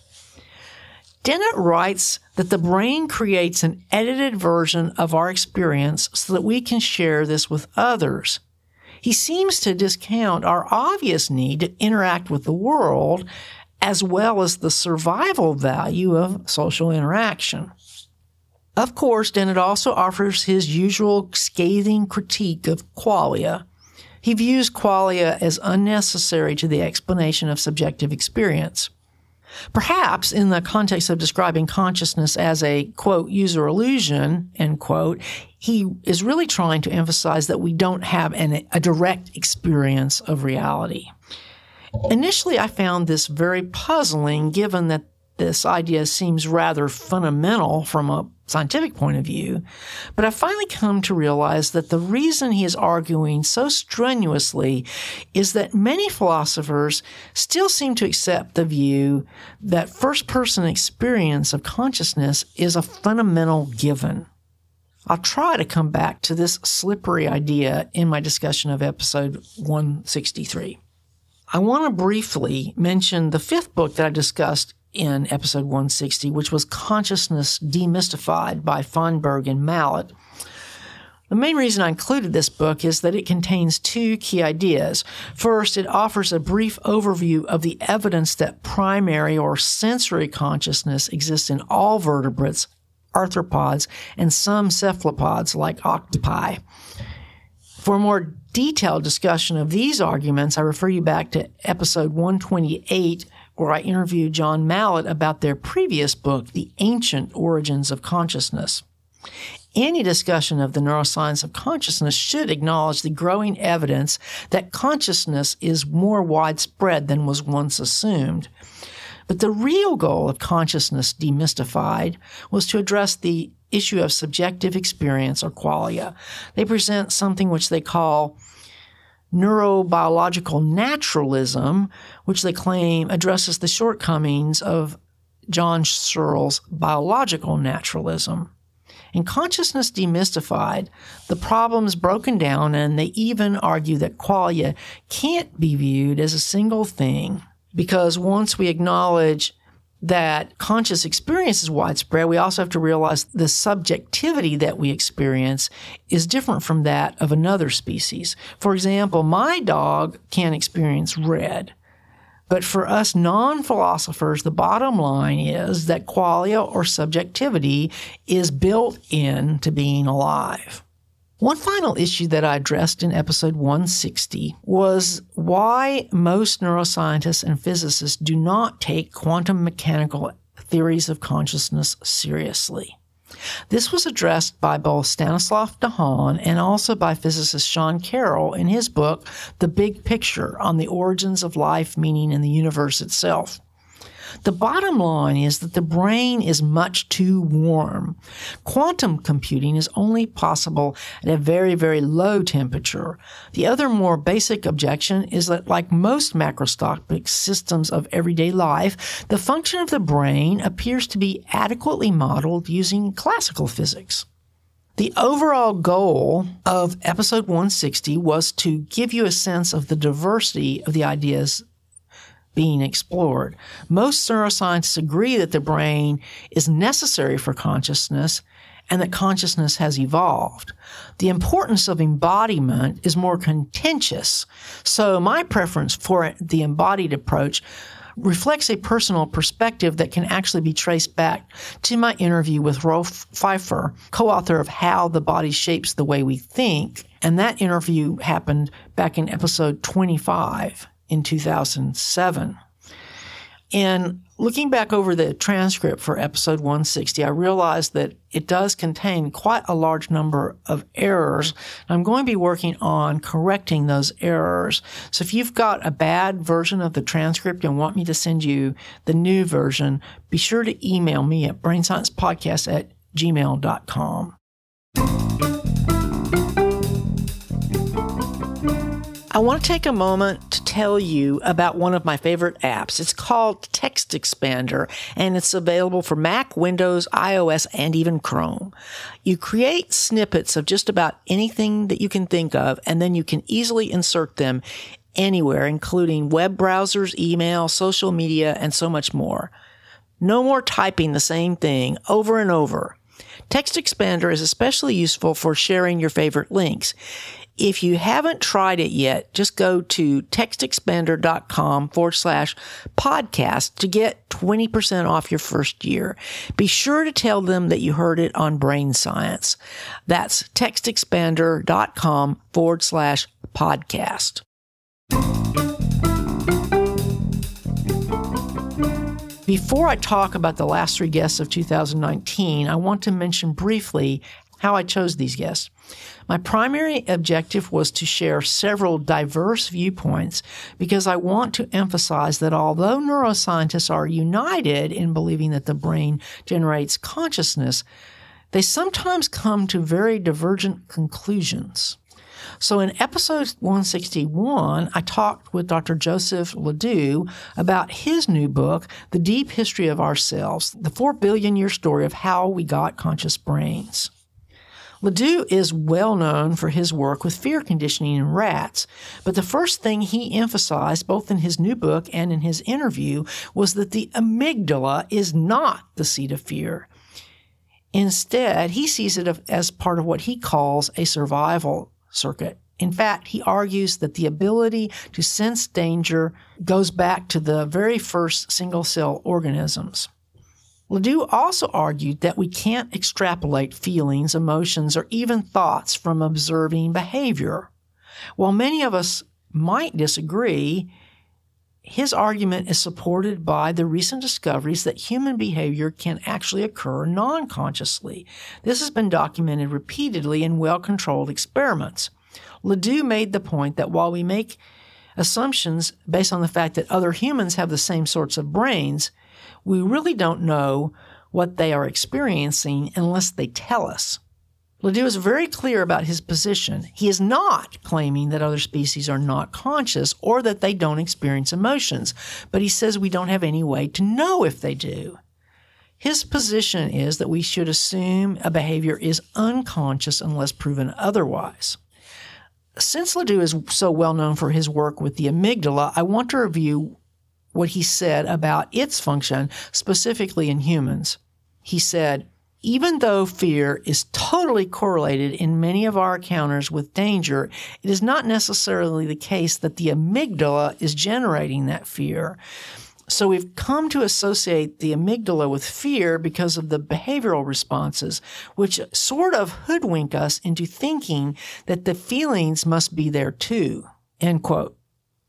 Dennett writes that the brain creates an edited version of our experience so that we can share this with others. He seems to discount our obvious need to interact with the world as well as the survival value of social interaction. Of course, Dennett also offers his usual scathing critique of qualia. He views qualia as unnecessary to the explanation of subjective experience. Perhaps in the context of describing consciousness as a quote user illusion end quote, he is really trying to emphasize that we don't have an, a direct experience of reality. Initially, I found this very puzzling given that this idea seems rather fundamental from a scientific point of view, but I finally come to realize that the reason he is arguing so strenuously is that many philosophers still seem to accept the view that first person experience of consciousness is a fundamental given. I'll try to come back to this slippery idea in my discussion of episode 163. I want to briefly mention the fifth book that I discussed in episode 160, which was Consciousness Demystified by Feinberg and Mallatt. The main reason I included this book is that it contains two key ideas. First, it offers a brief overview of the evidence that primary or sensory consciousness exists in all vertebrates, arthropods, and some cephalopods like octopi. For a more detailed discussion of these arguments, I refer you back to episode 128 where I interviewed Jon Mallatt about their previous book, The Ancient Origins of Consciousness. Any discussion of the neuroscience of consciousness should acknowledge the growing evidence that consciousness is more widespread than was once assumed. But the real goal of consciousness demystified was to address the issue of subjective experience or qualia. They present something which they call neurobiological naturalism, which they claim addresses the shortcomings of John Searle's biological naturalism. In Consciousness Demystified, the problem's broken down, and they even argue that qualia can't be viewed as a single thing because once we acknowledge that conscious experience is widespread, we also have to realize the subjectivity that we experience is different from that of another species. For example, my dog can experience red. But for us non philosophers, the bottom line is that qualia or subjectivity is built into being alive. One final issue that I addressed in episode 160 was why most neuroscientists and physicists do not take quantum mechanical theories of consciousness seriously. This was addressed by both Stanislav Dehaene and also by physicist Sean Carroll in his book, The Big Picture on the Origins of Life, Meaning, and the Universe Itself. The bottom line is that the brain is much too warm. Quantum computing is only possible at a very, very low temperature. The other more basic objection is that, like most macroscopic systems of everyday life, the function of the brain appears to be adequately modeled using classical physics. The overall goal of episode 160 was to give you a sense of the diversity of the ideas being explored. Most neuroscientists agree that the brain is necessary for consciousness and that consciousness has evolved. The importance of embodiment is more contentious. So my preference for the embodied approach reflects a personal perspective that can actually be traced back to my interview with Rolf Pfeifer, co-author of How the Body Shapes the Way We Think. And that interview happened back in episode 25 in 2007. And looking back over the transcript for episode 160, I realized that it does contain quite a large number of errors. I'm going to be working on correcting those errors. So if you've got a bad version of the transcript and want me to send you the new version, be sure to email me at brainsciencepodcast at gmail.com. I want to take a moment to tell you about one of my favorite apps. It's called TextExpander and it's available for Mac, Windows, iOS, and even Chrome. You create snippets of just about anything that you can think of and then you can easily insert them anywhere, including web browsers, email, social media, and so much more. No more typing the same thing over and over. TextExpander is especially useful for sharing your favorite links. If you haven't tried it yet, just go to textexpander.com forward slash podcast to get 20% off your first year. Be sure to tell them that you heard it on Brain Science. That's textexpander.com forward slash podcast. Before I talk about the last three guests of 2019, I want to mention briefly how I chose these guests. My primary objective was to share several diverse viewpoints because I want to emphasize that although neuroscientists are united in believing that the brain generates consciousness, they sometimes come to very divergent conclusions. So in episode 161, I talked with Dr. Joseph LeDoux about his new book, The Deep History of Ourselves, the four billion year story of how we got conscious brains. LeDoux is well known for his work with fear conditioning in rats, but the first thing he emphasized, both in his new book and in his interview, was that the amygdala is not the seat of fear. Instead, he sees it as part of what he calls a survival circuit. In fact, he argues that the ability to sense danger goes back to the very first single cell organisms. LeDoux also argued that we can't extrapolate feelings, emotions, or even thoughts from observing behavior. While many of us might disagree, his argument is supported by the recent discoveries that human behavior can actually occur non consciously. This has been documented repeatedly in well controlled experiments. LeDoux made the point that while we make assumptions based on the fact that other humans have the same sorts of brains, we really don't know what they are experiencing unless they tell us. LeDoux is very clear about his position. He is not claiming that other species are not conscious or that they don't experience emotions, but he says we don't have any way to know if they do. His position is that we should assume a behavior is unconscious unless proven otherwise. Since LeDoux is so well known for his work with the amygdala, I want to review what he said about its function, specifically in humans. He said, even though fear is totally correlated in many of our encounters with danger, it is not necessarily the case that the amygdala is generating that fear. So we've come to associate the amygdala with fear because of the behavioral responses, which sort of hoodwink us into thinking that the feelings must be there too. End quote.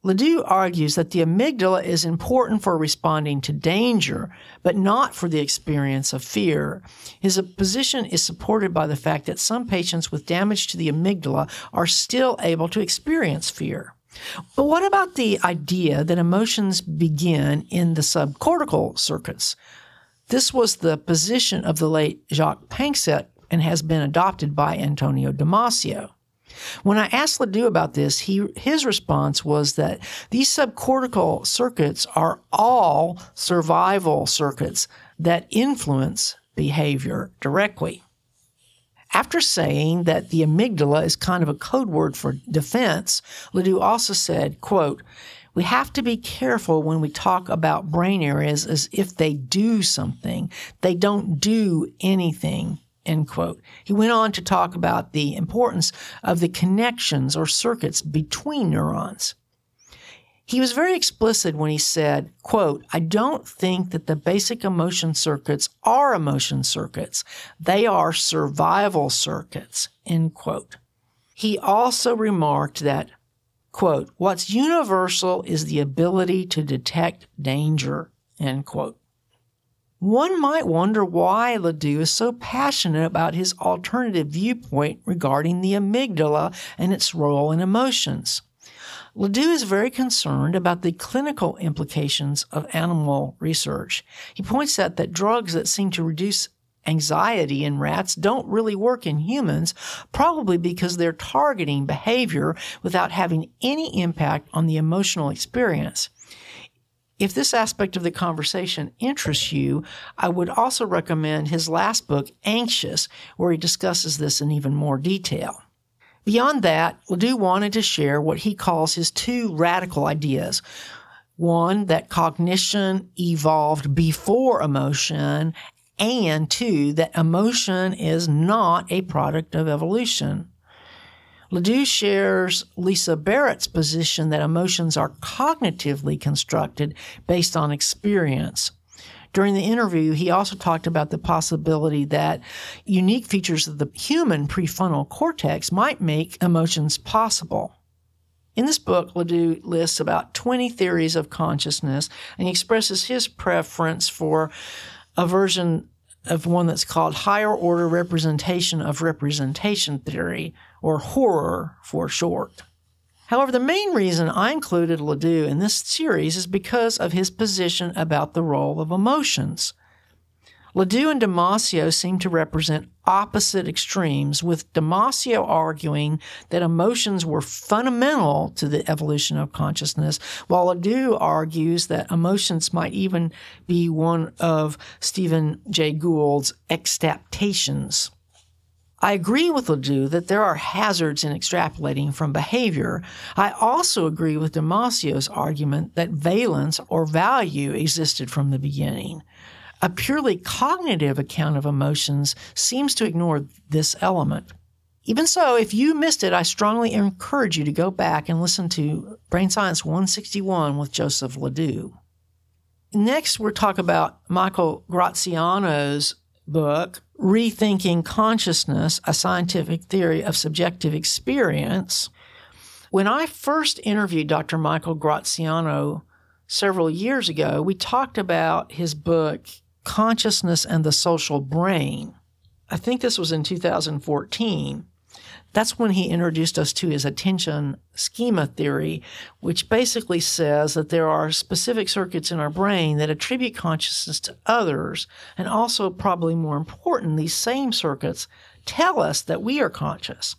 LeDoux argues that the amygdala is important for responding to danger, but not for the experience of fear. His position is supported by the fact that some patients with damage to the amygdala are still able to experience fear. But what about the idea that emotions begin in the subcortical circuits? This was the position of the late Jaak Panksepp and has been adopted by Antonio Damasio. When I asked LeDoux about this, he, his response was that these subcortical circuits are all survival circuits that influence behavior directly. After saying that the amygdala is kind of a code word for defense, LeDoux also said, quote, we have to be careful when we talk about brain areas as if they do something. They don't do anything. End quote. He went on to talk about the importance of the connections or circuits between neurons. He was very explicit when he said, quote, I don't think that the basic emotion circuits are emotion circuits. They are survival circuits, end quote. He also remarked that, quote, what's universal is the ability to detect danger, end quote. One might wonder why LeDoux is so passionate about his alternative viewpoint regarding the amygdala and its role in emotions. LeDoux is very concerned about the clinical implications of animal research. He points out that drugs that seem to reduce anxiety in rats don't really work in humans, probably because they're targeting behavior without having any impact on the emotional experience. If this aspect of the conversation interests you, I would also recommend his last book, Anxious, where he discusses this in even more detail. Beyond that, LeDoux wanted to share what he calls his two radical ideas. One, that cognition evolved before emotion, and two, that emotion is not a product of evolution. LeDoux shares Lisa Barrett's position that emotions are cognitively constructed based on experience. During the interview, he also talked about the possibility that unique features of the human prefrontal cortex might make emotions possible. In this book, LeDoux lists about 20 theories of consciousness and he expresses his preference for a version of one that's called higher order representation of representation theory, or HOROR for short. However, the main reason I included LeDoux in this series is because of his position about the role of emotions. LeDoux and Damasio seem to represent opposite extremes, with Damasio arguing that emotions were fundamental to the evolution of consciousness, while LeDoux argues that emotions might even be one of Stephen Jay Gould's exaptations. I agree with LeDoux that there are hazards in extrapolating from behavior. I also agree with Damasio's argument that valence or value existed from the beginning. A purely cognitive account of emotions seems to ignore this element. Even so, if you missed it, I strongly encourage you to go back and listen to Brain Science 161 with Joseph LeDoux. Next, we'll talk about Michael Graziano's book, Rethinking Consciousness A Scientific Theory of Subjective Experience. When I first interviewed Dr. Michael Graziano several years ago, we talked about his book, consciousness and the social brain. I think this was in 2014. That's when he introduced us to his attention schema theory, which basically says that there are specific circuits in our brain that attribute consciousness to others. And also, probably more important, these same circuits tell us that we are conscious.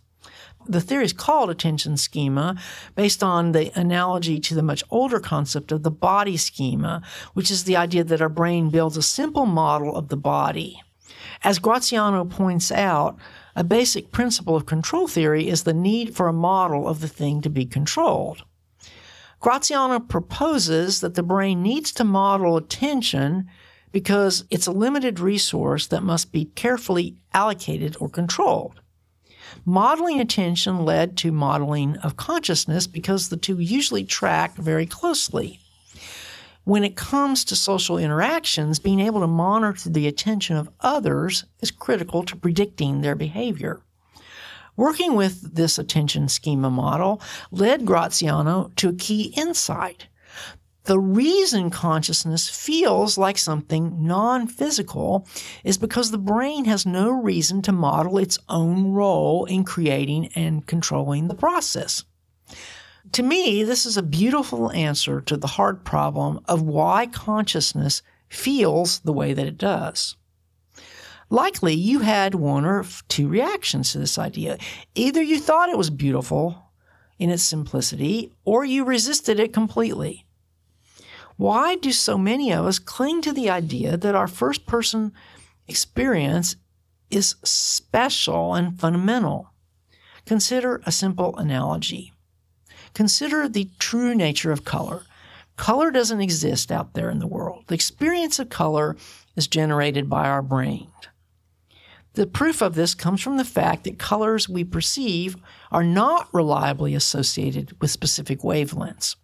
The theory is called attention schema based on the analogy to the much older concept of the body schema, which is the idea that our brain builds a simple model of the body. As Graziano points out, a basic principle of control theory is the need for a model of the thing to be controlled. Graziano proposes that the brain needs to model attention because it's a limited resource that must be carefully allocated or controlled. Modeling attention led to modeling of consciousness because the two usually track very closely. When it comes to social interactions, being able to monitor the attention of others is critical to predicting their behavior. Working with this attention schema model led Graziano to a key insight. The reason consciousness feels like something non physical is because the brain has no reason to model its own role in creating and controlling the process. To me, this is a beautiful answer to the hard problem of why consciousness feels the way that it does. Likely, you had one or two reactions to this idea. Either you thought it was beautiful in its simplicity, or you resisted it completely. Why do so many of us cling to the idea that our first person experience is special and fundamental? Consider a simple analogy. Consider the true nature of color. Color doesn't exist out there in the world. The experience of color is generated by our brain. The proof of this comes from the fact that colors we perceive are not reliably associated with specific wavelengths.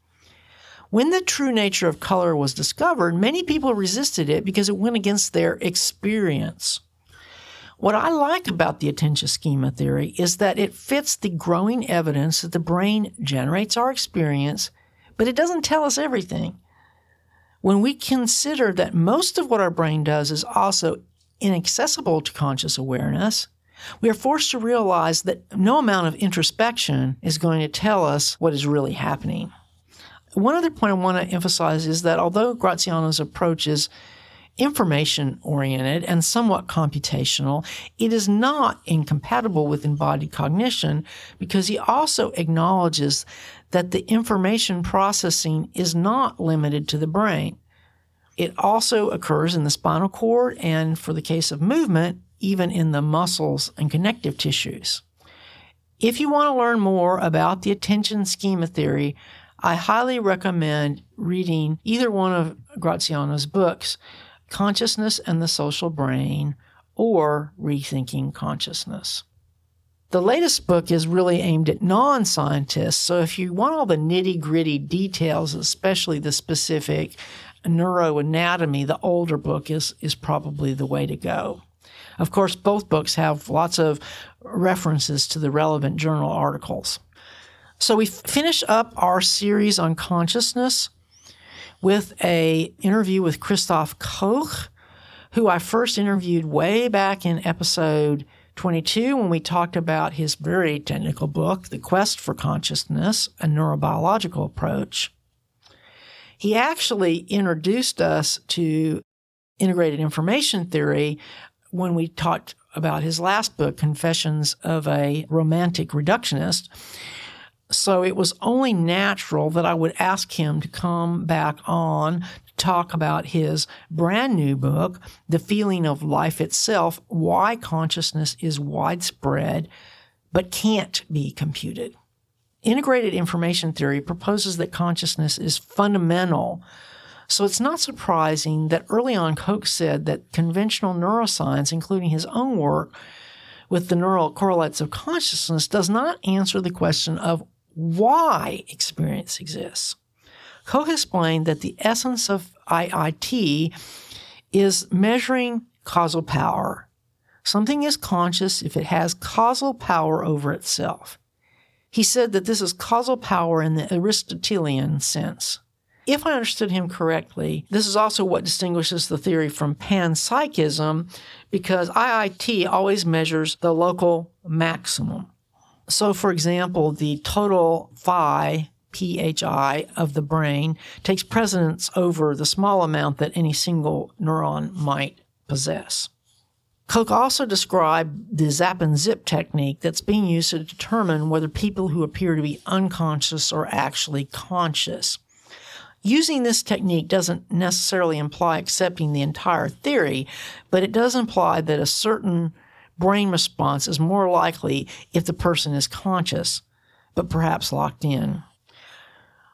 When the true nature of color was discovered, many people resisted it because it went against their experience. What I like about the attention schema theory is that it fits the growing evidence that the brain generates our experience, but it doesn't tell us everything. When we consider that most of what our brain does is also inaccessible to conscious awareness, we are forced to realize that no amount of introspection is going to tell us what is really happening. One other point I want to emphasize is that although Graziano's approach is information oriented and somewhat computational, it is not incompatible with embodied cognition because he also acknowledges that the information processing is not limited to the brain. It also occurs in the spinal cord and, for the case of movement, even in the muscles and connective tissues. If you want to learn more about the attention schema theory, I highly recommend reading either one of Graziano's books, Consciousness and the Social Brain or Rethinking Consciousness. The latest book is really aimed at non scientists. So if you want all the nitty gritty details, especially the specific neuroanatomy, the older book is, is probably the way to go. Of course, both books have lots of references to the relevant journal articles. So we finish up our series on consciousness with a interview with Christof Koch, who I first interviewed way back in episode 22 when we talked about his very technical book, The Quest for Consciousness, a neurobiological approach. He actually introduced us to integrated information theory when we talked about his last book, Confessions of a Romantic Reductionist. So it was only natural that I would ask him to come back on to talk about his brand new book, The Feeling of Life Itself Why Consciousness is Widespread but Can't Be Computed. Integrated information theory proposes that consciousness is fundamental. So it's not surprising that early on Koch said that conventional neuroscience, including his own work with the neural correlates of consciousness, does not answer the question of why experience exists. Koch explained that the essence of IIT is measuring causal power. Something is conscious if it has causal power over itself. He said that this is causal power in the Aristotelian sense. If I understood him correctly, this is also what distinguishes the theory from panpsychism because IIT always measures the local maximum. So, for example, the total phi, PHI, of the brain takes precedence over the small amount that any single neuron might possess. Koch also described the zap and zip technique that's being used to determine whether people who appear to be unconscious are actually conscious. Using this technique doesn't necessarily imply accepting the entire theory, but it does imply that a certain brain response is more likely if the person is conscious, but perhaps locked in.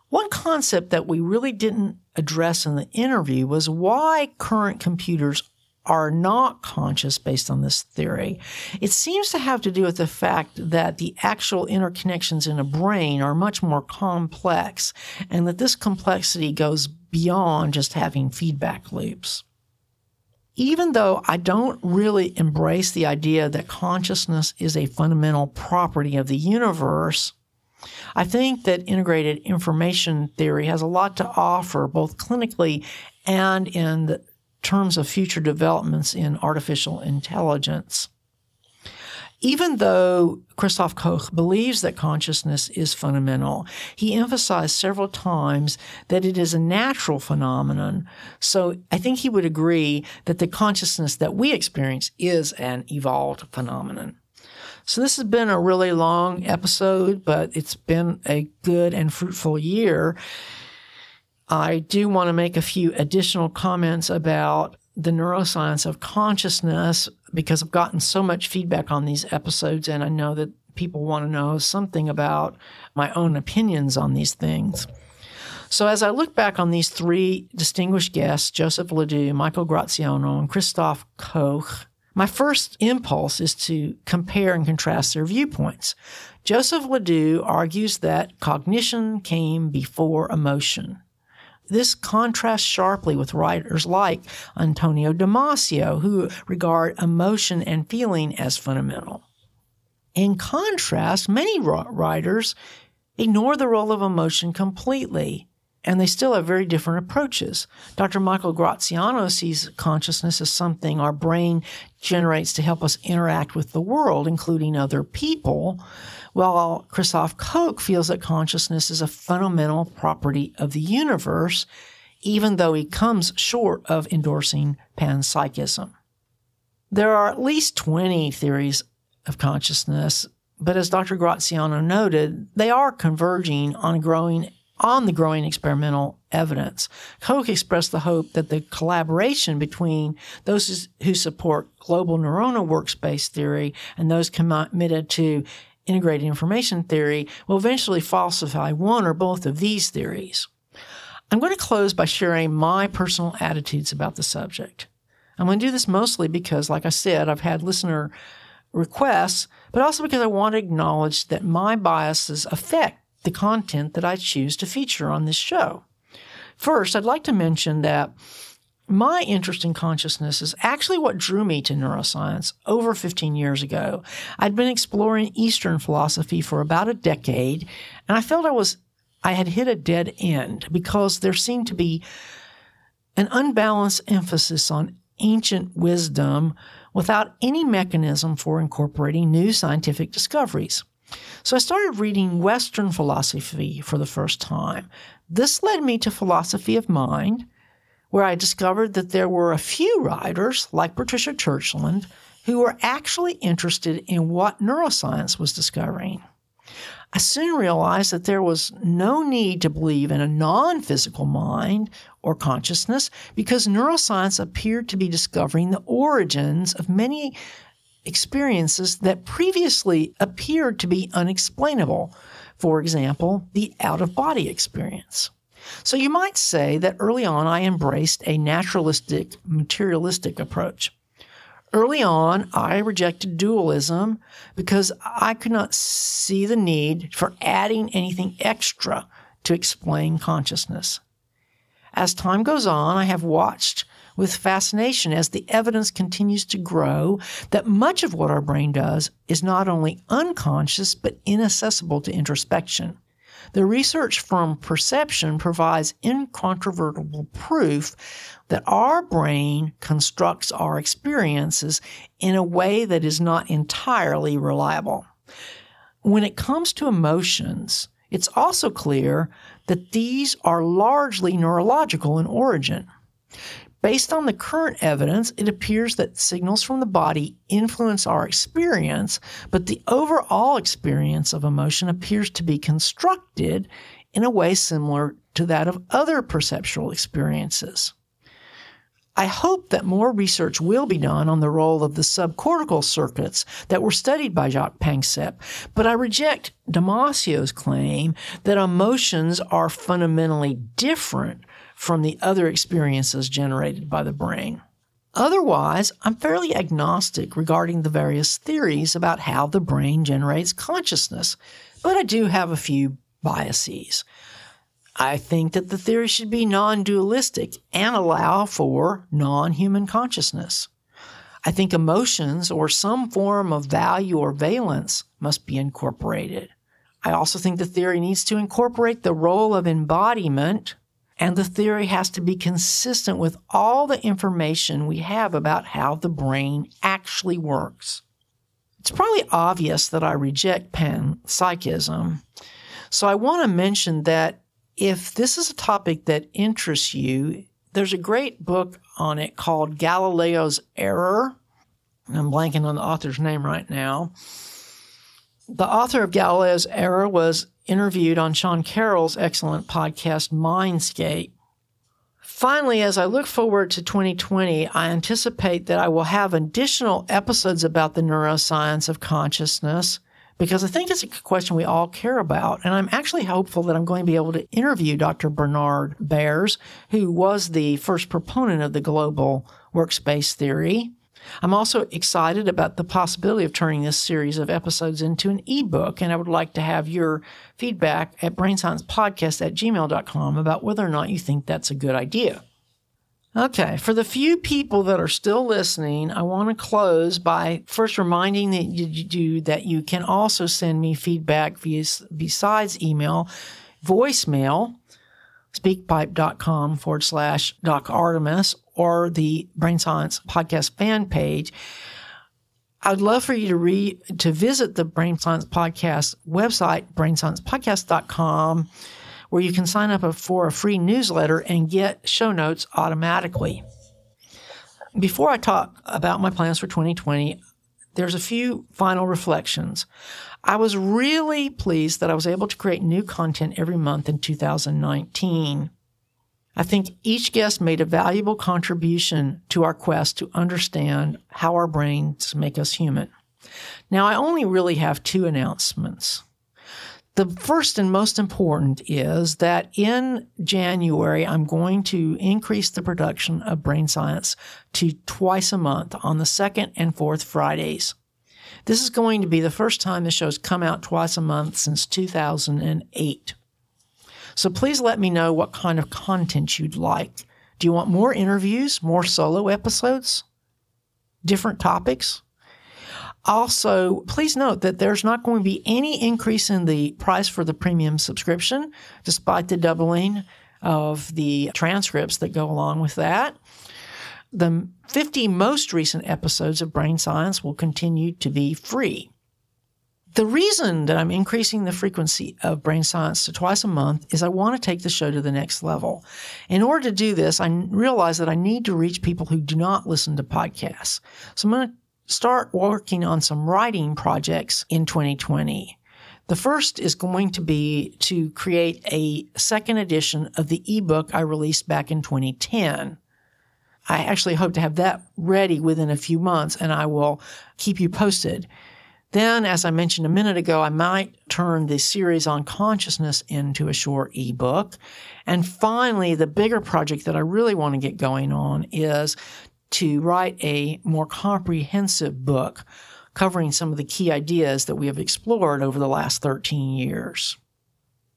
One concept that we really didn't address in the interview was why current computers are not conscious based on this theory. It seems to have to do with the fact that the actual interconnections in a brain are much more complex and that this complexity goes beyond just having feedback loops even though I don't really embrace the idea that consciousness is a fundamental property of the universe, I think that integrated information theory has a lot to offer, both clinically and in terms of future developments in artificial intelligence. Even though Christof Koch believes that consciousness is fundamental, he emphasized several times that it is a natural phenomenon. So I think he would agree that the consciousness that we experience is an evolved phenomenon. So this has been a really long episode, but it's been a good and fruitful year. I do want to make a few additional comments about the neuroscience of consciousness because I've gotten so much feedback on these episodes, and I know that people want to know something about my own opinions on these things. So, as I look back on these three distinguished guests, Joseph LeDoux, Michael Graziano, and Christof Koch, my first impulse is to compare and contrast their viewpoints. Joseph LeDoux argues that cognition came before emotion. This contrasts sharply with writers like Antonio Damasio, who regard emotion and feeling as fundamental. In contrast, many writers ignore the role of emotion completely, and they still have very different approaches. Dr. Michael Graziano sees consciousness as something our brain generates to help us interact with the world, including other people, while Christof Koch feels that consciousness is a fundamental property of the universe, even though he comes short of endorsing panpsychism. There are at least 20 theories of consciousness, but as Dr. Graziano noted, they are converging on growing on the growing experimental evidence. Koch expressed the hope that the collaboration between those who support global neuronal workspace theory and those committed to integrated information theory will eventually falsify one or both of these theories. I'm going to close by sharing my personal attitudes about the subject. I'm going to do this mostly because, like I said, I've had listener requests, but also because I want to acknowledge that my biases affect the content that I choose to feature on this show. First, I'd like to mention that my interest in consciousness is actually what drew me to neuroscience over 15 years ago. I'd been exploring Eastern philosophy for about a decade, and I felt I was I had hit a dead end because there seemed to be an unbalanced emphasis on ancient wisdom without any mechanism for incorporating new scientific discoveries. So I started reading Western philosophy for the first time. This led me to philosophy of mind, where I discovered that there were a few writers, like Patricia Churchland, who were actually interested in what neuroscience was discovering. I soon realized that there was no need to believe in a non physical mind or consciousness because neuroscience appeared to be discovering the origins of many experiences that previously appeared to be unexplainable. For example, the out of body experience. So you might say that early on I embraced a naturalistic, materialistic approach. Early on, I rejected dualism because I could not see the need for adding anything extra to explain consciousness. As time goes on, I have watched with fascination as the evidence continues to grow that much of what our brain does is not only unconscious but inaccessible to introspection. The research from Perception provides incontrovertible proof that our brain constructs our experiences in a way that is not entirely reliable. When it comes to emotions, it's also clear that these are largely neurological in origin. Based on the current evidence, it appears that signals from the body influence our experience, but the overall experience of emotion appears to be constructed in a way similar to that of other perceptual experiences. I hope that more research will be done on the role of the subcortical circuits that were studied by Jaak Panksepp, but I reject Damasio's claim that emotions are fundamentally different from the other experiences generated by the brain. Otherwise, I'm fairly agnostic regarding the various theories about how the brain generates consciousness, but I do have a few biases. I think that the theory should be non dualistic and allow for non human consciousness. I think emotions or some form of value or valence must be incorporated. I also think the theory needs to incorporate the role of embodiment and the theory has to be consistent with all the information we have about how the brain actually works. It's probably obvious that I reject panpsychism. So I want to mention that if this is a topic that interests you, there's a great book on it called Galileo's Error. I'm blanking on the author's name right now. The author of Galileo's Error was interviewed on Sean Carroll's excellent podcast, Mindscape. Finally, as I look forward to 2020, I anticipate that I will have additional episodes about the neuroscience of consciousness because I think it's a question we all care about. And I'm actually hopeful that I'm going to be able to interview Dr. Bernard Baars, who was the first proponent of the global workspace theory. I'm also excited about the possibility of turning this series of episodes into an ebook, and I would like to have your feedback at brainsciencepodcast at gmail.com about whether or not you think that's a good idea. Okay, for the few people that are still listening, I want to close by first reminding that you do that you can also send me feedback via besides email, voicemail, speakpipe.com forward slash Doc Artemis or the Brain Science Podcast fan page. I'd love for you to read to visit the Brain Science Podcast website, brainsciencepodcast.com, where you can sign up for a free newsletter and get show notes automatically. Before I talk about my plans for 2020, there's a few final reflections. I was really pleased that I was able to create new content every month in 2019. I think each guest made a valuable contribution to our quest to understand how our brains make us human. Now, I only really have two announcements. The first and most important is that in January, I'm going to increase the production of Brain Science to twice a month on the second and fourth Fridays. This is going to be the first time the show's come out twice a month since 2008. So please let me know what kind of content you'd like. Do you want more interviews, more solo episodes, different topics? Also, please note that there's not going to be any increase in the price for the premium subscription, despite the doubling of the transcripts that go along with that. The 50 most recent episodes of Brain Science will continue to be free. The reason that I'm increasing the frequency of brain science to twice a month is I want to take the show to the next level. In order to do this, I realize that I need to reach people who do not listen to podcasts. So I'm going to start working on some writing projects in 2020. The first is going to be to create a second edition of the ebook I released back in 2010. I actually hope to have that ready within a few months and I will keep you posted. Then, as I mentioned a minute ago, I might turn the series on consciousness into a short ebook. And finally, the bigger project that I really want to get going on is to write a more comprehensive book covering some of the key ideas that we have explored over the last 13 years.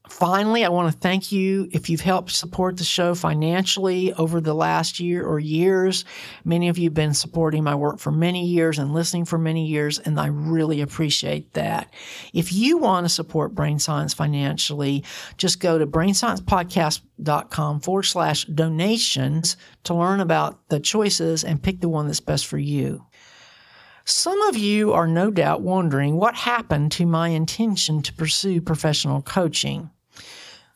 Finally, I want to thank you if you've helped support the show financially over the last year or years. Many of you have been supporting my work for many years and listening for many years, and I really appreciate that. If you want to support Brain Science financially, just go to brainsciencepodcast.com forward slash donations to learn about the choices and pick the one that's best for you. Some of you are no doubt wondering what happened to my intention to pursue professional coaching.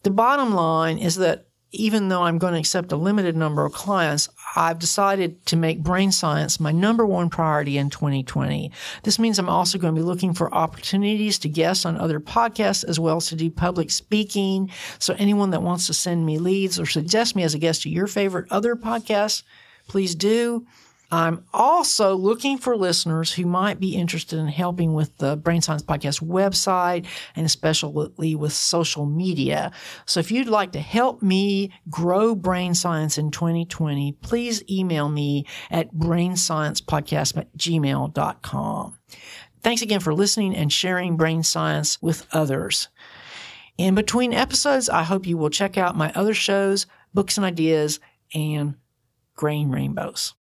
The bottom line is that even though I'm going to accept a limited number of clients, I've decided to make brain science my number one priority in 2020. This means I'm also going to be looking for opportunities to guest on other podcasts as well as to do public speaking. So anyone that wants to send me leads or suggest me as a guest to your favorite other podcasts, please do. I'm also looking for listeners who might be interested in helping with the Brain Science Podcast website and especially with social media. So if you'd like to help me grow brain science in 2020, please email me at brainsciencepodcast at gmail.com. Thanks again for listening and sharing brain science with others. In between episodes, I hope you will check out my other shows, books and ideas, and grain rainbows.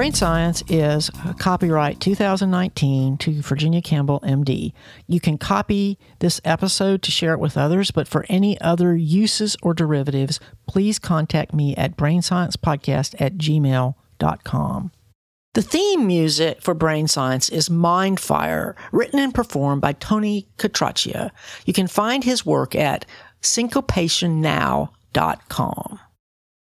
Brain Science is copyright 2019 to Virginia Campbell, MD. You can copy this episode to share it with others, but for any other uses or derivatives, please contact me at brainsciencepodcast at gmail.com. The theme music for Brain Science is Mindfire, written and performed by Tony Catraccia. You can find his work at syncopationnow.com.